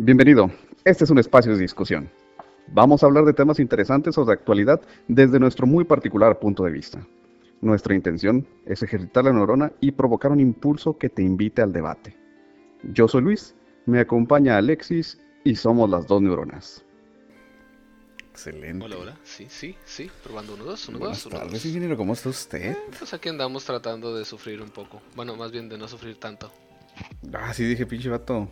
Bienvenido. Este es un espacio de discusión. Vamos a hablar de temas interesantes o de actualidad desde nuestro muy particular punto de vista. Nuestra intención es ejercitar la neurona y provocar un impulso que te invite al debate. Yo soy Luis, me acompaña Alexis y somos las dos neuronas. Excelente. Hola, hola. Sí, sí, sí. Probando uno, dos, uno, Buenas dos, uno, tardes, dos. ingeniero. ¿Cómo está usted? Pues aquí andamos tratando de sufrir un poco. Bueno, más bien de no sufrir tanto. Ah, sí, dije, pinche vato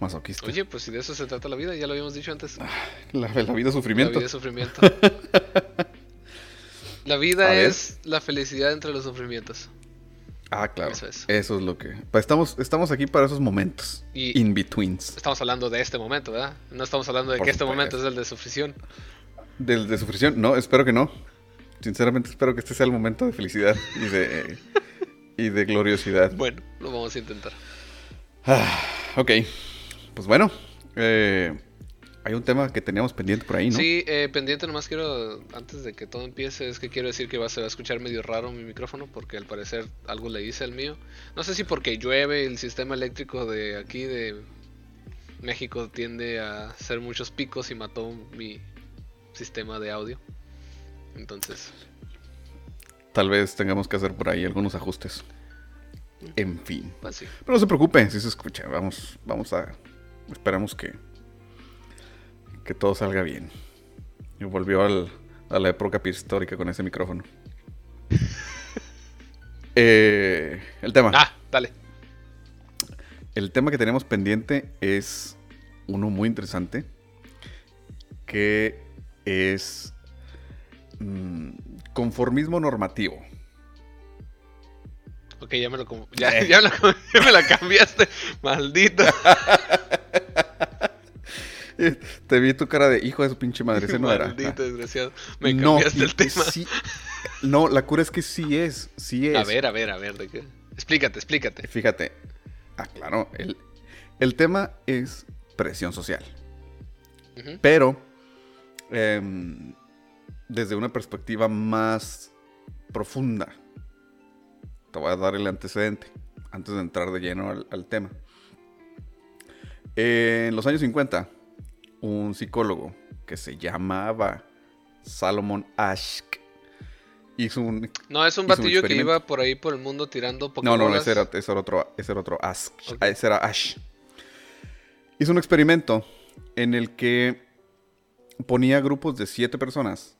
masoquista. Oye, pues si de eso se trata la vida, ya lo habíamos dicho antes. La, la vida es La sufrimiento. vida es sufrimiento. La vida es la felicidad entre los sufrimientos. Ah, claro. Eso es. Eso es lo que. estamos, estamos aquí para esos momentos. Y- In betweens. Estamos hablando de este momento, ¿verdad? No estamos hablando de Por que este momento es el de sufrición. Del de sufrición. No, espero que no. Sinceramente, espero que este sea el momento de felicidad y de. y de gloriosidad. Bueno, lo vamos a intentar. Ah, ok. Pues bueno. eh, hay un tema que teníamos pendiente por ahí, ¿no? Sí, eh, pendiente, nomás quiero, antes de que todo empiece, es que quiero decir que va, se va a escuchar medio raro mi micrófono, porque al parecer algo le hice al mío. No sé si porque llueve, el sistema eléctrico de aquí, de México, tiende a hacer muchos picos y mató mi sistema de audio. Entonces, Tal vez tengamos que hacer por ahí algunos ajustes. En fin. pues sí. Pero no se preocupe, si se escucha. Vamos, vamos a. Esperamos que. Que todo salga bien. Y volvió al- a la época prehistórica con ese micrófono. Eh, el tema. Ah, dale. El tema que tenemos pendiente es uno muy interesante. Que es. mm, conformismo normativo. Ok, ya me lo, ya, Eh. ya, me lo- ya me la cambiaste, maldito. Te vi tu cara de hijo de su pinche madre. Ese no era. Maldito desgraciado. Me No, cambiaste y- el tema. sí- no, la cura es que sí es, sí es. A ver, a ver, a ver, ¿de qué? Explícate, explícate. Fíjate, ah, claro, el, el tema es presión social, pero em, desde una perspectiva más profunda. Te voy a dar el antecedente antes de entrar de lleno al, al tema. En los años 50, un psicólogo que se llamaba Salomon Asch hizo un No, es un batillo que iba por ahí por el mundo tirando No, no, no, ese era, ese era otro, ese era otro Ash. Ok. Ese era Ash. Hizo un experimento en el que ponía grupos de siete personas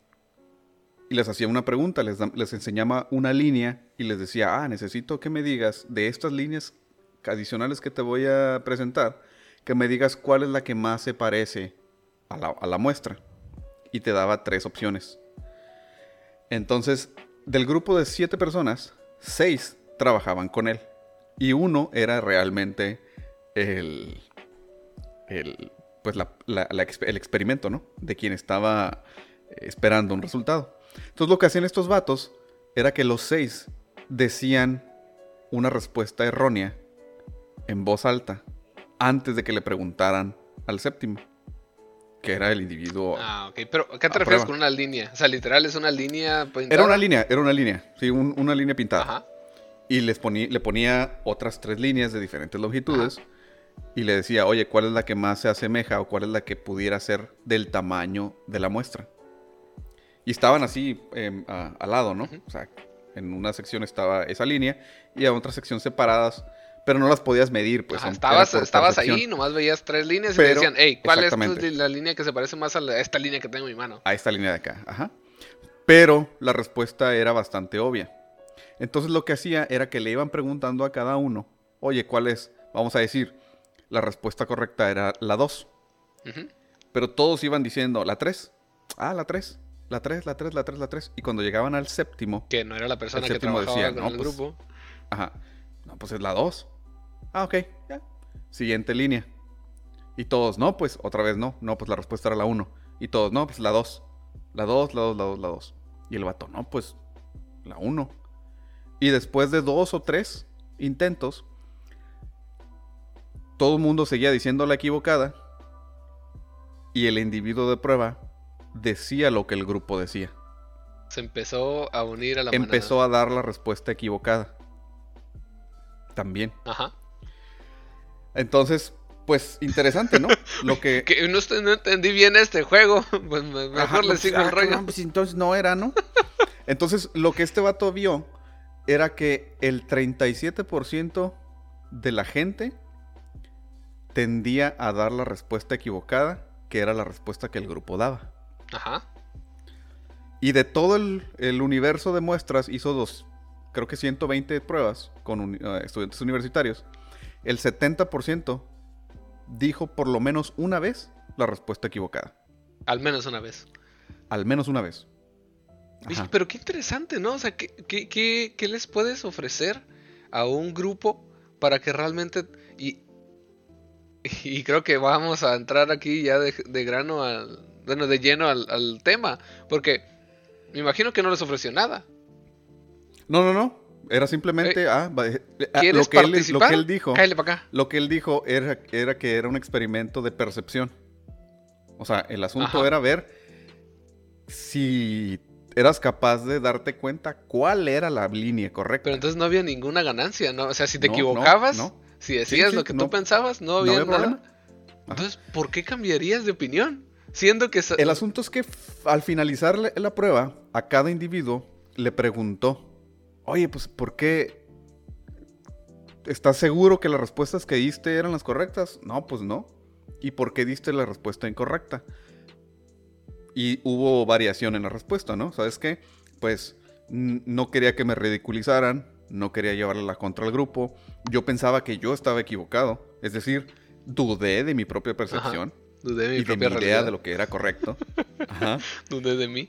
y les hacía una pregunta, les, les enseñaba una línea y les decía, ah, necesito que me digas de estas líneas adicionales que te voy a presentar, que me digas cuál es la que más se parece a la, muestra. Y te daba tres opciones. Entonces, del grupo de siete personas, seis trabajaban con él. Y uno era realmente el. el pues la- el experimento, ¿no? De quien estaba esperando un resultado. Entonces, lo que hacían estos vatos era que los seis decían una respuesta errónea en voz alta antes de que le preguntaran al séptimo, que era el individuo. Ah, ok. Pero, ¿a qué te A refieres prueba. con una línea? O sea, literal es una línea. Era pintada? una línea, era una línea, sí, un- una línea pintada. Ajá. Y les ponía, le ponía otras tres líneas de diferentes longitudes. Y le decía, oye, ¿cuál es la que más se asemeja o cuál es la que pudiera ser del tamaño de la muestra? Y estaban así a- al lado, ¿no? Ujú. O sea, en una sección estaba esa línea y en otra sección separadas, pero no las podías medir, pues. Ajá, son- estabas estabas ahí, nomás veías tres líneas y Pero- te decían, hey, ¿cuál es la línea que se parece más a, la- a esta línea que tengo en mi mano? a esta línea de acá. Ajá. Pero la respuesta era bastante obvia. Entonces lo que hacía era que le iban preguntando a cada uno, oye, ¿cuál es? Vamos a decir, la respuesta correcta era la 2. Ujú. Pero todos iban diciendo la 3. Ah, la 3. La 3, la 3, la 3, la 3. Y cuando llegaban al séptimo, Que no era la persona El que trabajaba decía, con no, el pues, grupo. ajá, no, pues es la 2. Ah, ok, ya. Siguiente línea. Y todos, no, pues otra vez no. No, pues la respuesta era la 1. Y todos, no, pues la 2. La 2, la 2, la 2, la 2. Y el vato, no, pues la 1. Y después de dos o tres intentos, todo el mundo seguía diciendo la equivocada. Y el individuo de prueba decía lo que el grupo decía. Se empezó a unir a la Empezó a dar la respuesta equivocada. También. Ajá. Entonces, pues interesante, ¿no? Lo que... que no, no, entendí bien este juego. Pues mejor Ajá, le pues, sigo ah, el rollo. cabrón, pues, entonces no era, ¿no? Entonces, lo que este vato vio era que el 37% de la gente tendía a dar la respuesta equivocada, que era la respuesta que el grupo daba. Ajá. Y de todo el, el universo de muestras hizo dos, creo que 120 pruebas con uni- eh, estudiantes universitarios. El 70% dijo por lo menos una vez la respuesta equivocada. Al menos una vez. Al menos una vez. Ajá. pero qué interesante, ¿no? O sea, ¿qué, qué, qué, qué les puedes ofrecer a un grupo para que realmente... Y, y creo que vamos a entrar aquí ya de, de grano al... Bueno, de lleno al, al tema. Porque me imagino que no les ofreció nada. No, no, no. Era simplemente ah, va- eh, ah, ¿Quieres lo, que él, lo que él dijo. Acá. Lo que él dijo era, era que era un experimento de percepción. O sea, el asunto Ajá. era ver si eras capaz de darte cuenta cuál era la línea correcta. Pero entonces no había ninguna ganancia, ¿no? O sea, si te No, equivocabas, no, no. si decías sí, lo que no. tú pensabas, no había había nada. Entonces, ¿por qué cambiarías de opinión? Siendo que... El asunto es que al finalizar la prueba, a cada individuo le preguntó, oye, pues, ¿por qué? ¿Estás seguro que las respuestas que diste eran las correctas? No, pues no. ¿Y por qué diste la respuesta incorrecta? Y hubo variación en la respuesta, ¿no? ¿Sabes qué? Pues no quería que me ridiculizaran, no quería llevarle la contra al grupo. Yo pensaba que yo estaba equivocado, es decir, dudé de mi propia percepción Dudé de mi y de mi idea de lo que era correcto. Ajá. Dudé de mí.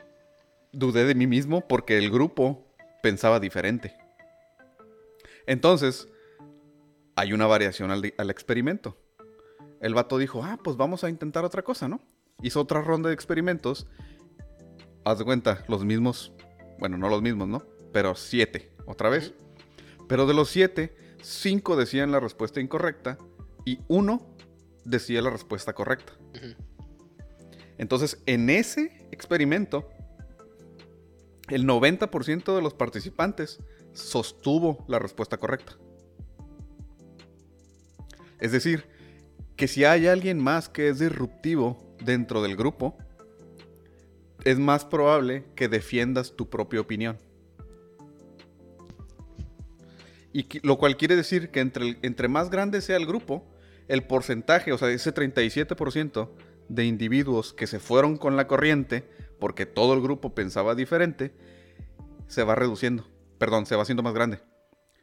Dudé de mí mismo porque el grupo pensaba diferente. Entonces, hay una variación al, al experimento. El vato dijo, ah, pues vamos a intentar otra cosa, ¿no? Hizo otra ronda de experimentos. Haz de cuenta, los mismos, bueno, no los mismos, ¿no? Pero siete, otra vez. Pero de los siete, cinco decían la respuesta incorrecta y uno decía la respuesta correcta. Entonces, en ese experimento, el 90% de los participantes sostuvo la respuesta correcta. Es decir, que si hay alguien más que es disruptivo dentro del grupo, es más probable que defiendas tu propia opinión. Y lo cual quiere decir que entre, entre más grande sea el grupo, el porcentaje, o sea, ese 37% de individuos que se fueron con la corriente porque todo el grupo pensaba diferente, se va reduciendo. Perdón, se va haciendo más grande.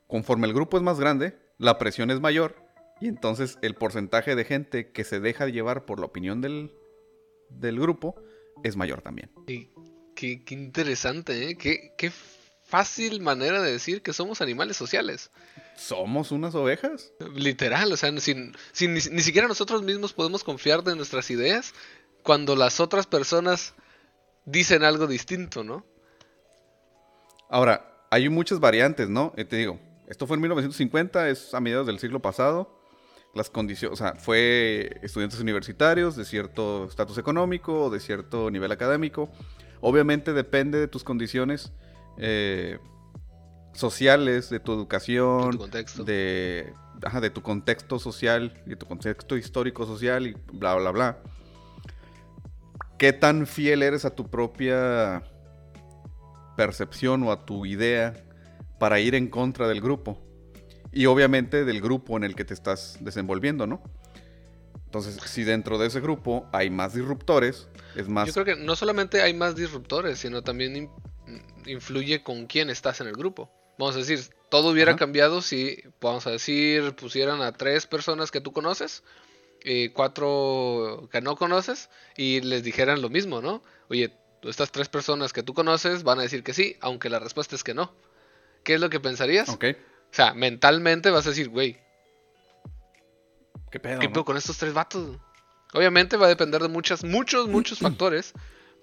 Conforme el grupo es más grande, la presión es mayor y entonces el porcentaje de gente que se deja llevar por la opinión del, del grupo es mayor también. Qué interesante, ¿eh? Qué, qué fácil manera de decir que somos animales sociales. ¿Somos unas ovejas? Literal, o sea, sin, sin- ni, ni siquiera nosotros mismos podemos confiar de nuestras ideas cuando las otras personas dicen algo distinto, ¿no? Ahora, hay muchas variantes, ¿no? Eh, te digo, esto fue en 1950, es a mediados del siglo pasado. Las condiciones, o sea, fue estudiantes universitarios de cierto estatus económico, de cierto nivel académico. Obviamente depende de tus condiciones eh, sociales, de tu educación, De tu contexto. de, ajá, de tu contexto social, de tu contexto histórico social y bla, bla, bla. ¿Qué tan fiel eres a tu propia percepción o a tu idea para ir en contra del grupo? Y obviamente del grupo en el que te estás desenvolviendo, ¿no? Entonces, si dentro de ese grupo hay más disruptores, es más... Yo creo que no solamente hay más disruptores, sino también in- influye con quién estás en el grupo. Vamos a decir, todo hubiera Ajá. cambiado si, vamos a decir, pusieran a tres personas que tú conoces, eh, cuatro que no conoces, y les dijeran lo mismo, ¿no? Oye, estas tres personas que tú conoces van a decir que sí, aunque la respuesta es que no. ¿Qué es lo que pensarías? Ok, O sea, mentalmente vas a decir, güey, ¿qué pedo? ¿Qué no? pedo con estos tres vatos? Obviamente va a depender de muchas, muchos, muchos factores.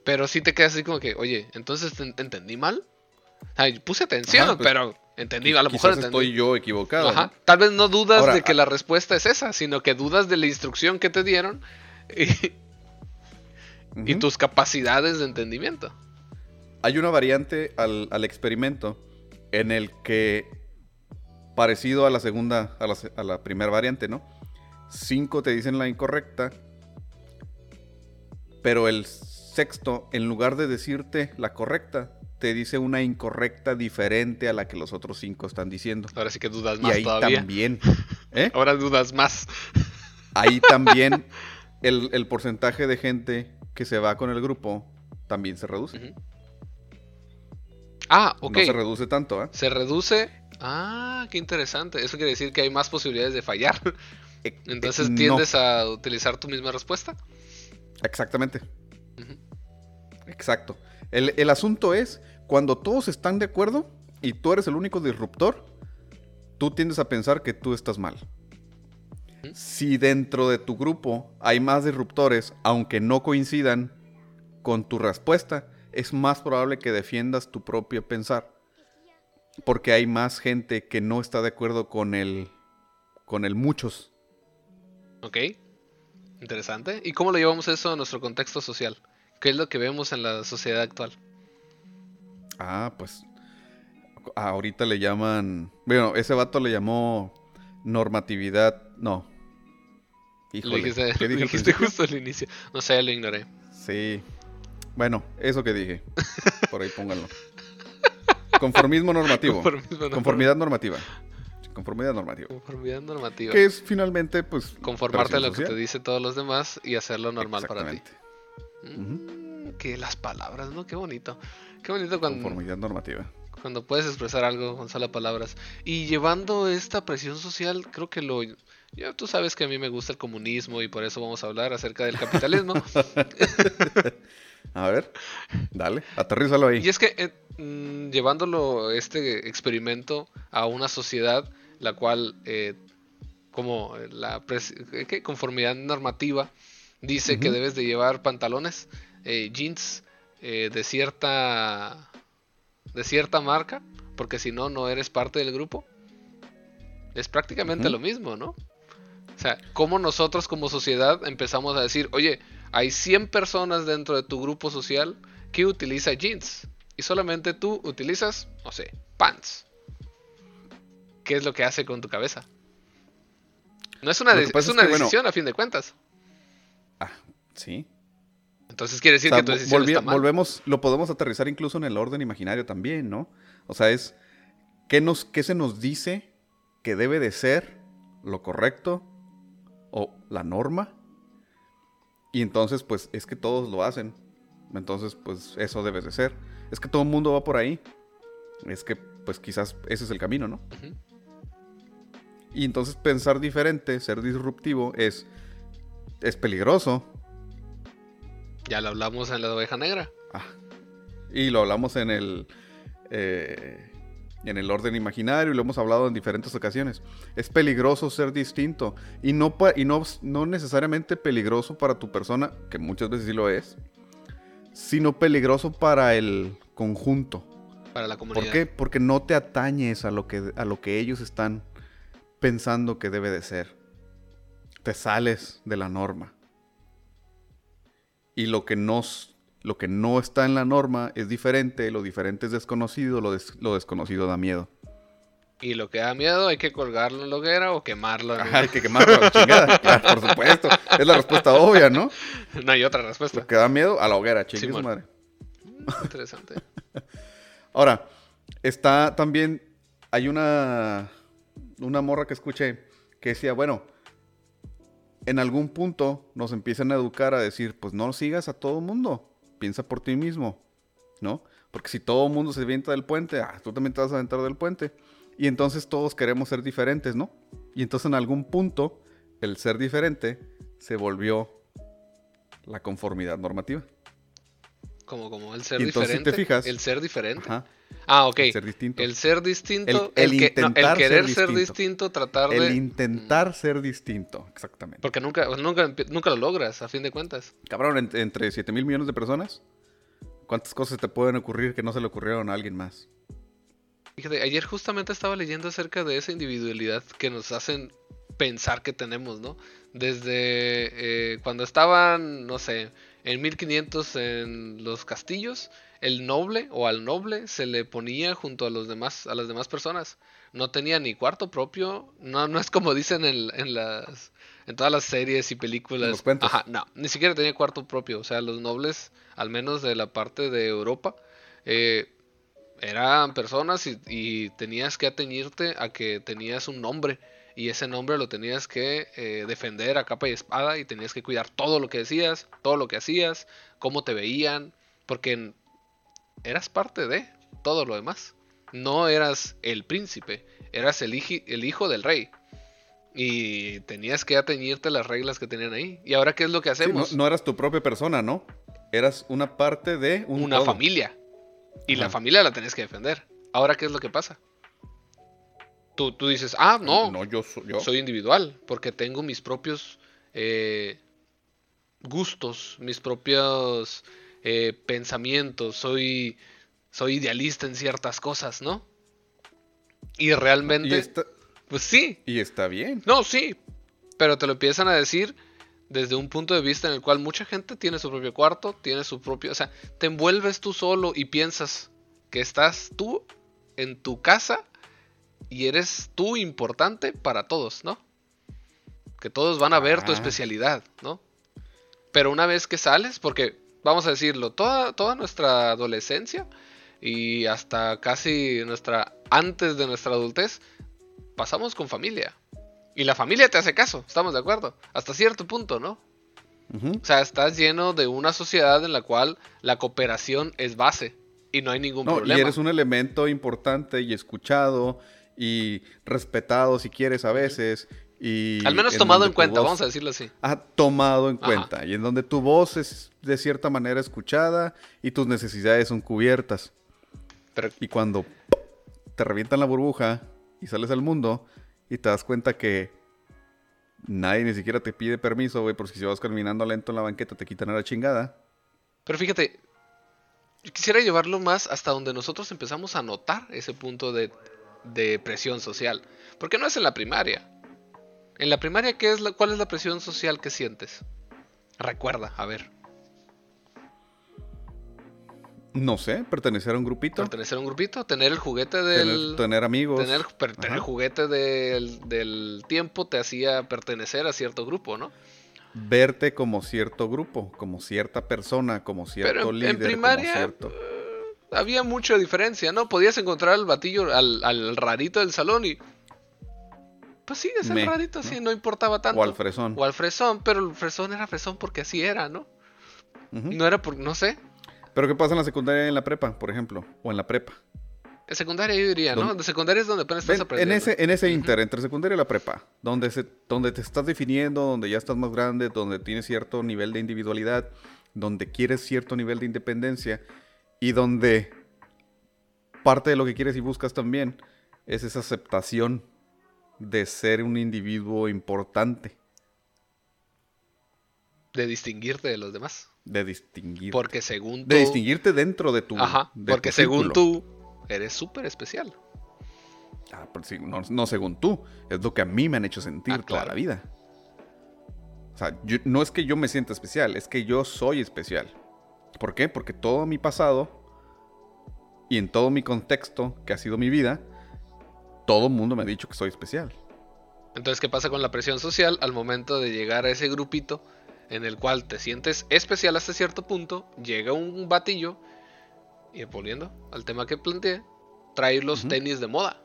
Pero sí te quedas así como que, oye, entonces ¿te- entendí mal. Ay, puse atención, Ajá, pues, pero entendí, a lo mejor Quizás estoy yo equivocado. Ajá. ¿no? Tal vez no dudas Ahora, de que ah- la respuesta es esa, sino que dudas de la instrucción que te dieron y, tus capacidades de entendimiento. Hay una variante al, al experimento en el que, parecido a la segunda, a la, se- a la primera variante, ¿no? cinco te dicen la incorrecta, pero el sexto, en lugar de decirte la correcta, te dice una incorrecta diferente a la que los otros cinco están diciendo. Ahora sí que dudas Y más ahí todavía. también, ¿eh? Ahora dudas más. ahí también el, el porcentaje de gente que se va con el grupo también se reduce. Ah, ok. No se reduce tanto, ¿eh? Se reduce. Ah, qué interesante. Eso quiere decir que hay más posibilidades de fallar. E- Entonces eh, no, tiendes a utilizar tu misma respuesta. Exactamente. Exacto. El, el asunto es, cuando todos están de acuerdo y tú eres el único disruptor, tú tiendes a pensar que tú estás mal. Si dentro de tu grupo hay más disruptores, aunque no coincidan con tu respuesta, es más probable que defiendas tu propio pensar. Porque hay más gente que no está de acuerdo con el, con el muchos. Ok. Interesante. ¿Y cómo lo llevamos eso a nuestro contexto social? ¿Qué es lo que vemos en la sociedad actual? Ah, pues ahorita le llaman, bueno, ese vato le llamó normatividad, no. lo Híjole, dijiste, ¿qué lo dije dijiste principio? justo al inicio. No sé, lo ignoré. Sí. Bueno, eso que dije. Por ahí pónganlo. Conformismo normativo. Conformismo Conformidad normativa. Conformidad normativa. Conformidad normativa. Que es finalmente, pues. Conformarte a lo que te social. dice todos los demás y hacerlo normal para ti. Mm, Que las palabras, ¿no? Qué bonito. Qué bonito cuando, Conformidad normativa. cuando puedes expresar algo con solo palabras. Y llevando esta presión social, creo que lo... Ya tú sabes que a mí me gusta el comunismo y por eso vamos a hablar acerca del capitalismo. A ver, dale, aterrízalo ahí. y es que eh, mm, llevándolo este experimento a una sociedad la cual eh, como la ¿qué? conformidad normativa dice que debes de llevar pantalones eh, jeans eh, de cierta de cierta marca porque si no no eres parte del grupo es prácticamente lo mismo no o sea cómo nosotros como sociedad empezamos a decir oye hay 100 personas dentro de tu grupo social que utiliza jeans y solamente tú utilizas no sé pants ¿qué es lo que hace con tu cabeza? No es una, de- es es una bueno, decisión a fin de cuentas. Ah, sí. Entonces quiere decir O sea, que tu decisión está mal. volvemos, lo podemos aterrizar incluso en el orden imaginario también, ¿no? O sea, es ¿qué, nos, qué se nos dice que debe de ser lo correcto o la norma? Y entonces, pues, es que todos lo hacen. Entonces, pues, eso debe de ser. Es que todo el mundo va por ahí. Es que, pues, quizás ese es el camino, ¿no? Y entonces pensar diferente, ser disruptivo, es, es peligroso. Ya lo hablamos en la oveja negra. Ah, y lo hablamos en el eh, en el orden imaginario y lo hemos hablado en diferentes ocasiones. Es peligroso ser distinto y no y no, no necesariamente peligroso para tu persona, que muchas veces sí lo es, sino peligroso para el conjunto. Para la comunidad. ¿Por qué? Porque no te atañes a lo que a lo que ellos están pensando que debe de ser. Te sales de la norma. Y lo que no, s- lo que no está en la norma es diferente, lo diferente es desconocido, lo, des- lo desconocido da miedo. Y lo que da miedo hay que colgarlo en la hoguera o quemarlo. en Ajá, hay que quemarlo a la chingada. Claro, por supuesto. Es la respuesta obvia, ¿no? No hay otra respuesta. Lo que da miedo a la hoguera, chingue su madre. Mm, Interesante. Ahora, está también, hay una, una morra que escuché que decía, bueno, en algún punto nos empiezan a educar a decir, pues no sigas a todo mundo, piensa por ti mismo, ¿no? Porque si todo el mundo se avienta del puente, ah, tú también te vas a aventar del puente. Y entonces todos queremos ser diferentes, ¿no? Y entonces en algún punto el ser diferente se volvió la conformidad normativa. Como, como el ser entonces, diferente. te fijas- el ser diferente. Ajá. Ah, ok. el ser distinto. El ser distinto. El- El, el que- no, el intentar ser querer ser distinto. distinto, tratar El de. intentar ser distinto, exactamente. Porque nunca, nunca, empie- nunca lo logras, a fin de cuentas. Cabrón, en- entre 7 mil millones de personas, ¿cuántas cosas te pueden ocurrir que no se le ocurrieron a alguien más? Fíjate, ayer justamente estaba leyendo acerca de esa individualidad que nos hacen pensar que tenemos, ¿no? Desde eh, cuando estaban, no sé, en 1500 en los castillos, el noble o al noble se le ponía junto a los demás, a las demás personas. No tenía ni cuarto propio, no, no es como dicen en, en las en todas las series y películas. Ajá, no, ni siquiera tenía cuarto propio. O sea, los nobles, al menos de la parte de Europa, eh, eran personas y, y tenías que ateñirte a que tenías un nombre. Y ese nombre lo tenías que eh, defender a capa y espada y tenías que cuidar todo lo que decías, todo lo que hacías, cómo te veían, porque eras parte de todo lo demás. No eras el príncipe, eras el, hijo del rey. Y tenías que ateñirte a las reglas que tenían ahí. ¿Y ahora qué es lo que Sí, no, hacemos? no eras tu propia persona, ¿no? Eras una parte de un Una todo. familia. Y la familia la tenés que defender. Ahora qué es lo que pasa? Tú, tú dices, ah, no, No, yo, so- yo. soy individual, porque tengo mis propios eh, gustos, mis propios eh, pensamientos, soy, soy idealista en ciertas cosas, ¿no? Y realmente, y, pues sí, y está bien. no, sí, pero te lo empiezan a decir desde un punto de vista en el cual mucha gente tiene su propio cuarto, tiene su propio, o sea, te envuelves tú solo y piensas que estás tú en tu casa y eres tú importante para todos, ¿no? Que todos van a ver tu Ah. especialidad, ¿no? Pero una vez que sales, porque vamos a decirlo, toda, toda nuestra adolescencia y hasta casi nuestra antes de nuestra adultez pasamos con familia. Y la familia te hace caso, estamos de acuerdo. Hasta cierto punto, ¿no? O sea, estás lleno de una sociedad en la cual la cooperación es base y no hay ningún No, y problema. eres un elemento importante y escuchado y respetado si quieres a veces. Y Al menos tomado en cuenta, voz- vamos a decirlo así. Ah, tomado en Ajá. cuenta. Y en donde tu voz es de cierta manera escuchada y tus necesidades son cubiertas. Pero Y cuando te revientan la burbuja y sales al mundo y te das cuenta que nadie ni siquiera te pide permiso, güey, porque si vas caminando lento en la banqueta te quitan a la chingada. Pero fíjate, quisiera llevarlo más hasta donde nosotros empezamos a notar ese punto de, de presión social. Porque no es en la primaria. En la primaria, ¿qué es la, ¿cuál es la presión social que sientes? Recuerda, a ver, No sé, pertenecer a un grupito, pertenecer a un grupito, tener el juguete del... tener amigos. Tener, per- tener Ajá. juguete del, del tiempo te hacía pertenecer a cierto grupo, ¿no? verte como cierto grupo, como cierta persona, como cierto Pero en, en líder, como primaria cierto. Había mucha diferencia, ¿no? Podías encontrar al batillo, al, al rarito del salón y... Pues sí, es el Me, rarito, ¿no? sí, no importaba tanto. O al fresón. O al fresón, pero el fresón era fresón porque así era, ¿no? No era por, no sé. Pero ¿qué pasa en la secundaria y en la prepa, por ejemplo? O en la prepa. En secundaria yo diría, ¿no? De secundaria es donde apenas estás Ven, en aprendiendo. ese, en ese inter, entre secundaria y la prepa, donde, se, donde te estás definiendo, donde ya estás más grande, donde tienes cierto nivel de individualidad, donde quieres cierto nivel de independencia y donde parte de lo que quieres y buscas también es esa aceptación de ser un individuo importante, De distinguirte de los demás. de distinguir. Porque según tú... de distinguirte dentro de tu Ajá, de porque tu según círculo. tú eres súper especial. Ah, pero sí, no, no según tú, es lo que a mí me han hecho sentir Ah, toda claro. la vida. O sea, yo- no es que yo me sienta especial, es que yo soy especial. ¿Por qué? Porque todo mi pasado y en todo mi contexto que ha sido mi vida, todo el mundo me ha dicho que soy especial. Entonces, ¿qué pasa con la presión social al momento de llegar a ese grupito en el cual te sientes especial hasta cierto punto? Llega un batillo y volviendo al tema que planteé, trae los tenis de moda.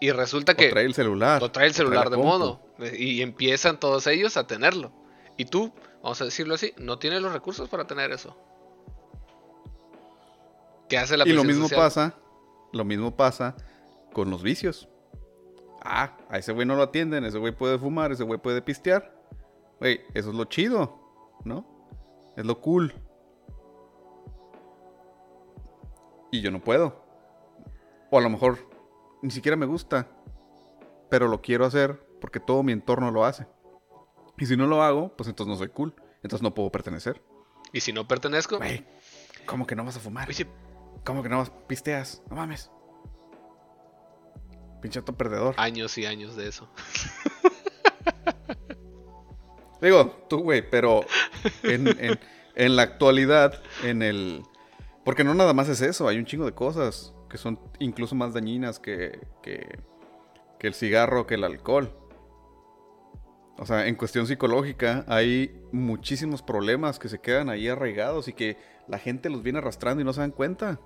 Y resulta O que trae el celular. o trae el o trae celular la de modo y empiezan todos ellos a tenerlo. Y tú, vamos a decirlo así, no tienes los recursos para tener eso. ¿Qué hace la Y lo mismo social? pasa, lo mismo pasa con los vicios. Ah, a ese güey no lo atienden, ese güey puede fumar, ese güey puede pistear. Güey, eso es lo chido, ¿no? Es lo cool. Y yo no puedo. O a lo mejor ni siquiera me gusta, pero lo quiero hacer porque todo mi entorno lo hace. Y si no lo hago, pues entonces no soy cool, entonces no puedo pertenecer. Y si no pertenezco, Güey, ¿cómo que no vas a fumar? ¿Cómo que no pisteas? No mames. Pinche auto perdedor. años y años de eso. Digo, tú, güey, pero en, en- en la actualidad, en el... Porque no nada más es eso, hay un chingo de cosas que son incluso más dañinas que, que, que el cigarro, que el alcohol. O sea, en cuestión psicológica hay muchísimos problemas que se quedan ahí arraigados y que la gente los viene arrastrando y no se dan cuenta.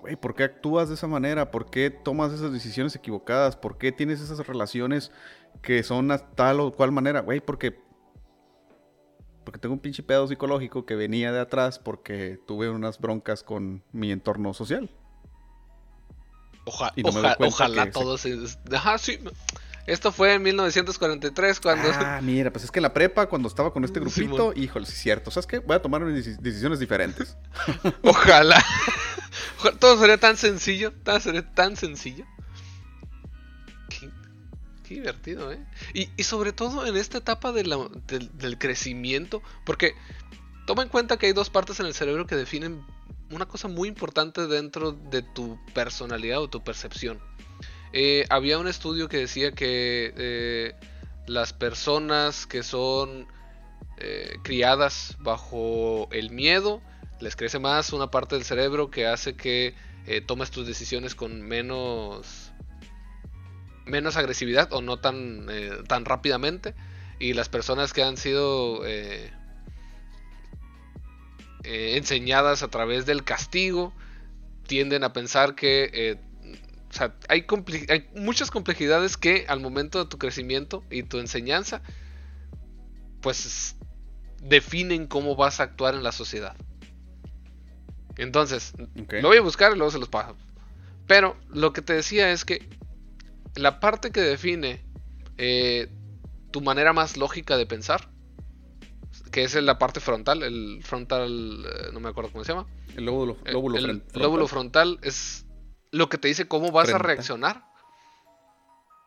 Güey, ¿por qué actúas de esa manera? ¿Por qué tomas esas decisiones equivocadas? ¿Por qué tienes esas relaciones que son a tal o cual manera? Güey, porque porque tengo un pinche pedo psicológico que venía de atrás porque tuve unas broncas con mi entorno social. ojalá todos... Ajá, sí. Esto fue en 1943 cuando... Ah, mira, pues es que en la prepa, cuando estaba con este grupito, híjole, sí es cierto. ¿Sabes qué? Voy a tomar decisiones diferentes. Ojalá. Todo sería tan sencillo, todo sería tan sencillo divertido, ¿eh? Y, sobre todo en esta etapa del, crecimiento, porque toma en cuenta que hay dos partes en el cerebro que definen una cosa muy importante dentro de tu personalidad o tu percepción. Eh, había un estudio que decía que eh, las personas que son eh, criadas bajo el miedo, les crece más una parte del cerebro que hace que tomes tus decisiones con menos menos agresividad o no tan, tan rápidamente. Y las personas que han sido enseñadas a través del castigo tienden a pensar que hay, hay, muchas complejidades que al momento de tu crecimiento y tu enseñanza, pues definen cómo vas a actuar en la sociedad. Entonces, lo voy a buscar y luego se los paso. Pero lo que te decía es que la parte que define eh, tu manera más lógica de pensar, que es la parte frontal, el frontal, eh, no me acuerdo cómo se llama. El lóbulo, frontal. lóbulo frontal es lo que te dice cómo vas a reaccionar.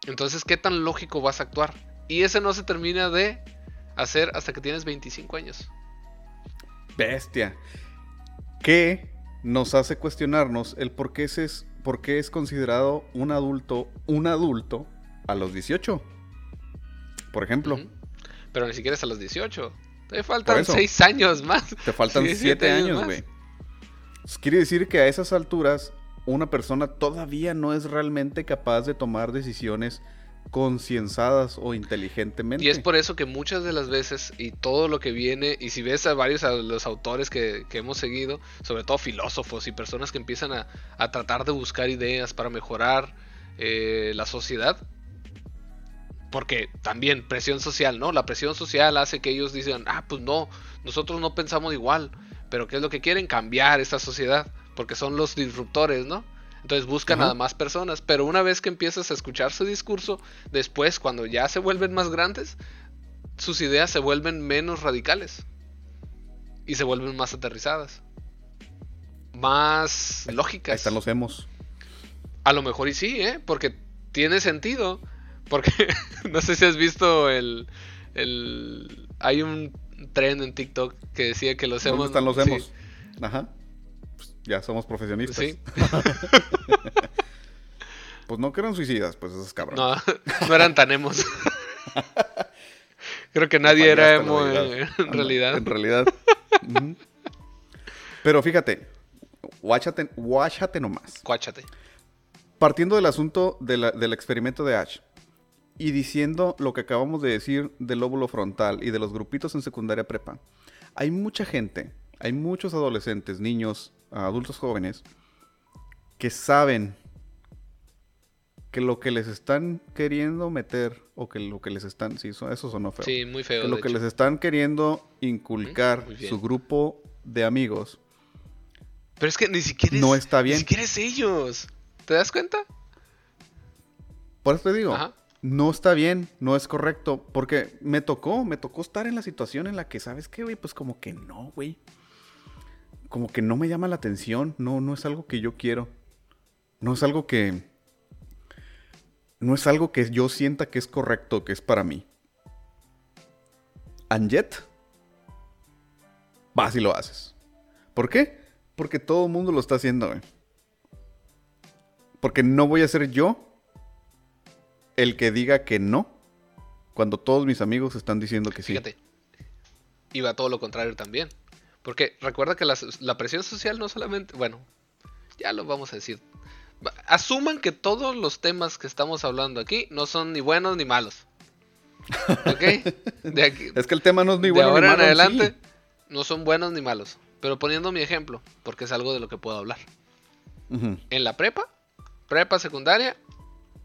Entonces, ¿qué tan lógico vas a actuar? Y ese no se termina de hacer hasta que tienes 25 años. Bestia. ¿Qué nos hace cuestionarnos el por qué ese es por qué es considerado un adulto un adulto a los 18. Por ejemplo. Pero ni siquiera es a los 18. Te faltan 6 años más. Te faltan 7 años, güey. Quiere decir que a esas alturas una persona todavía no es realmente capaz de tomar decisiones concienzadas o inteligentemente. Y es por eso que muchas de las veces, y todo lo que viene, y si ves a varios de los autores que, hemos seguido, sobre todo filósofos y personas que empiezan a, tratar de buscar ideas para mejorar eh, la sociedad, porque también presión social, ¿no? La presión social hace que ellos digan, ah, pues no, nosotros no pensamos igual, pero ¿qué es lo que quieren? Cambiar esta sociedad, porque son los disruptores, ¿no? Entonces buscan a más personas, pero una vez que empiezas a escuchar su discurso, después cuando ya se vuelven más grandes, sus ideas se vuelven menos radicales y se vuelven más aterrizadas, más lógicas. Ahí están los hemos. A lo mejor y sí, ¿eh? Porque tiene sentido. Porque no sé si has visto el, el... Hay un tren en TikTok que decía que los hemos... ¿Dónde están los hemos? Ajá. Ya somos profesionistas. Sí. pues no que eran suicidas, pues esos cabrones. No, no eran tan emos. Creo que nadie era emo en, realidad. En realidad. Pero fíjate, guáchate, guáchate nomás. Guáchate. Partiendo del asunto del experimento de Ash y diciendo lo que acabamos de decir del lóbulo frontal y de los grupitos en secundaria prepa, hay mucha gente, hay muchos adolescentes, niños, adultos jóvenes que saben que lo que les están queriendo meter o que lo que les están, sí, eso, eso sonó feo. Sí, muy feo. Que lo que les están queriendo inculcar su grupo de amigos. Pero es que ni siquiera es, no está bien. Ni siquiera es ellos. ¿Te das cuenta? Por eso te digo, no está bien, no es correcto, porque me tocó, me tocó estar en la situación en la que, ¿sabes qué, güey? Pues como que no, güey como que no me llama la atención, no, no es algo que yo quiero. No es algo que... No es algo que yo sienta que es correcto, que es para mí. And yet, vas y lo haces. ¿Por qué? Porque todo el mundo lo está haciendo, Porque no voy a ser yo el que diga que no cuando todos mis amigos están diciendo que sí. Fíjate, iba todo lo contrario también. Porque recuerda que la, presión social no solamente, bueno, ya lo vamos a decir. Asuman que todos los temas que estamos hablando aquí no son ni buenos ni malos. ¿Ok? De, aquí, Es que el tema no es ni de bueno ni ahora en malo en sí. adelante no son buenos ni malos. Pero poniendo mi ejemplo, porque es algo de lo que puedo hablar. En la prepa, prepa secundaria,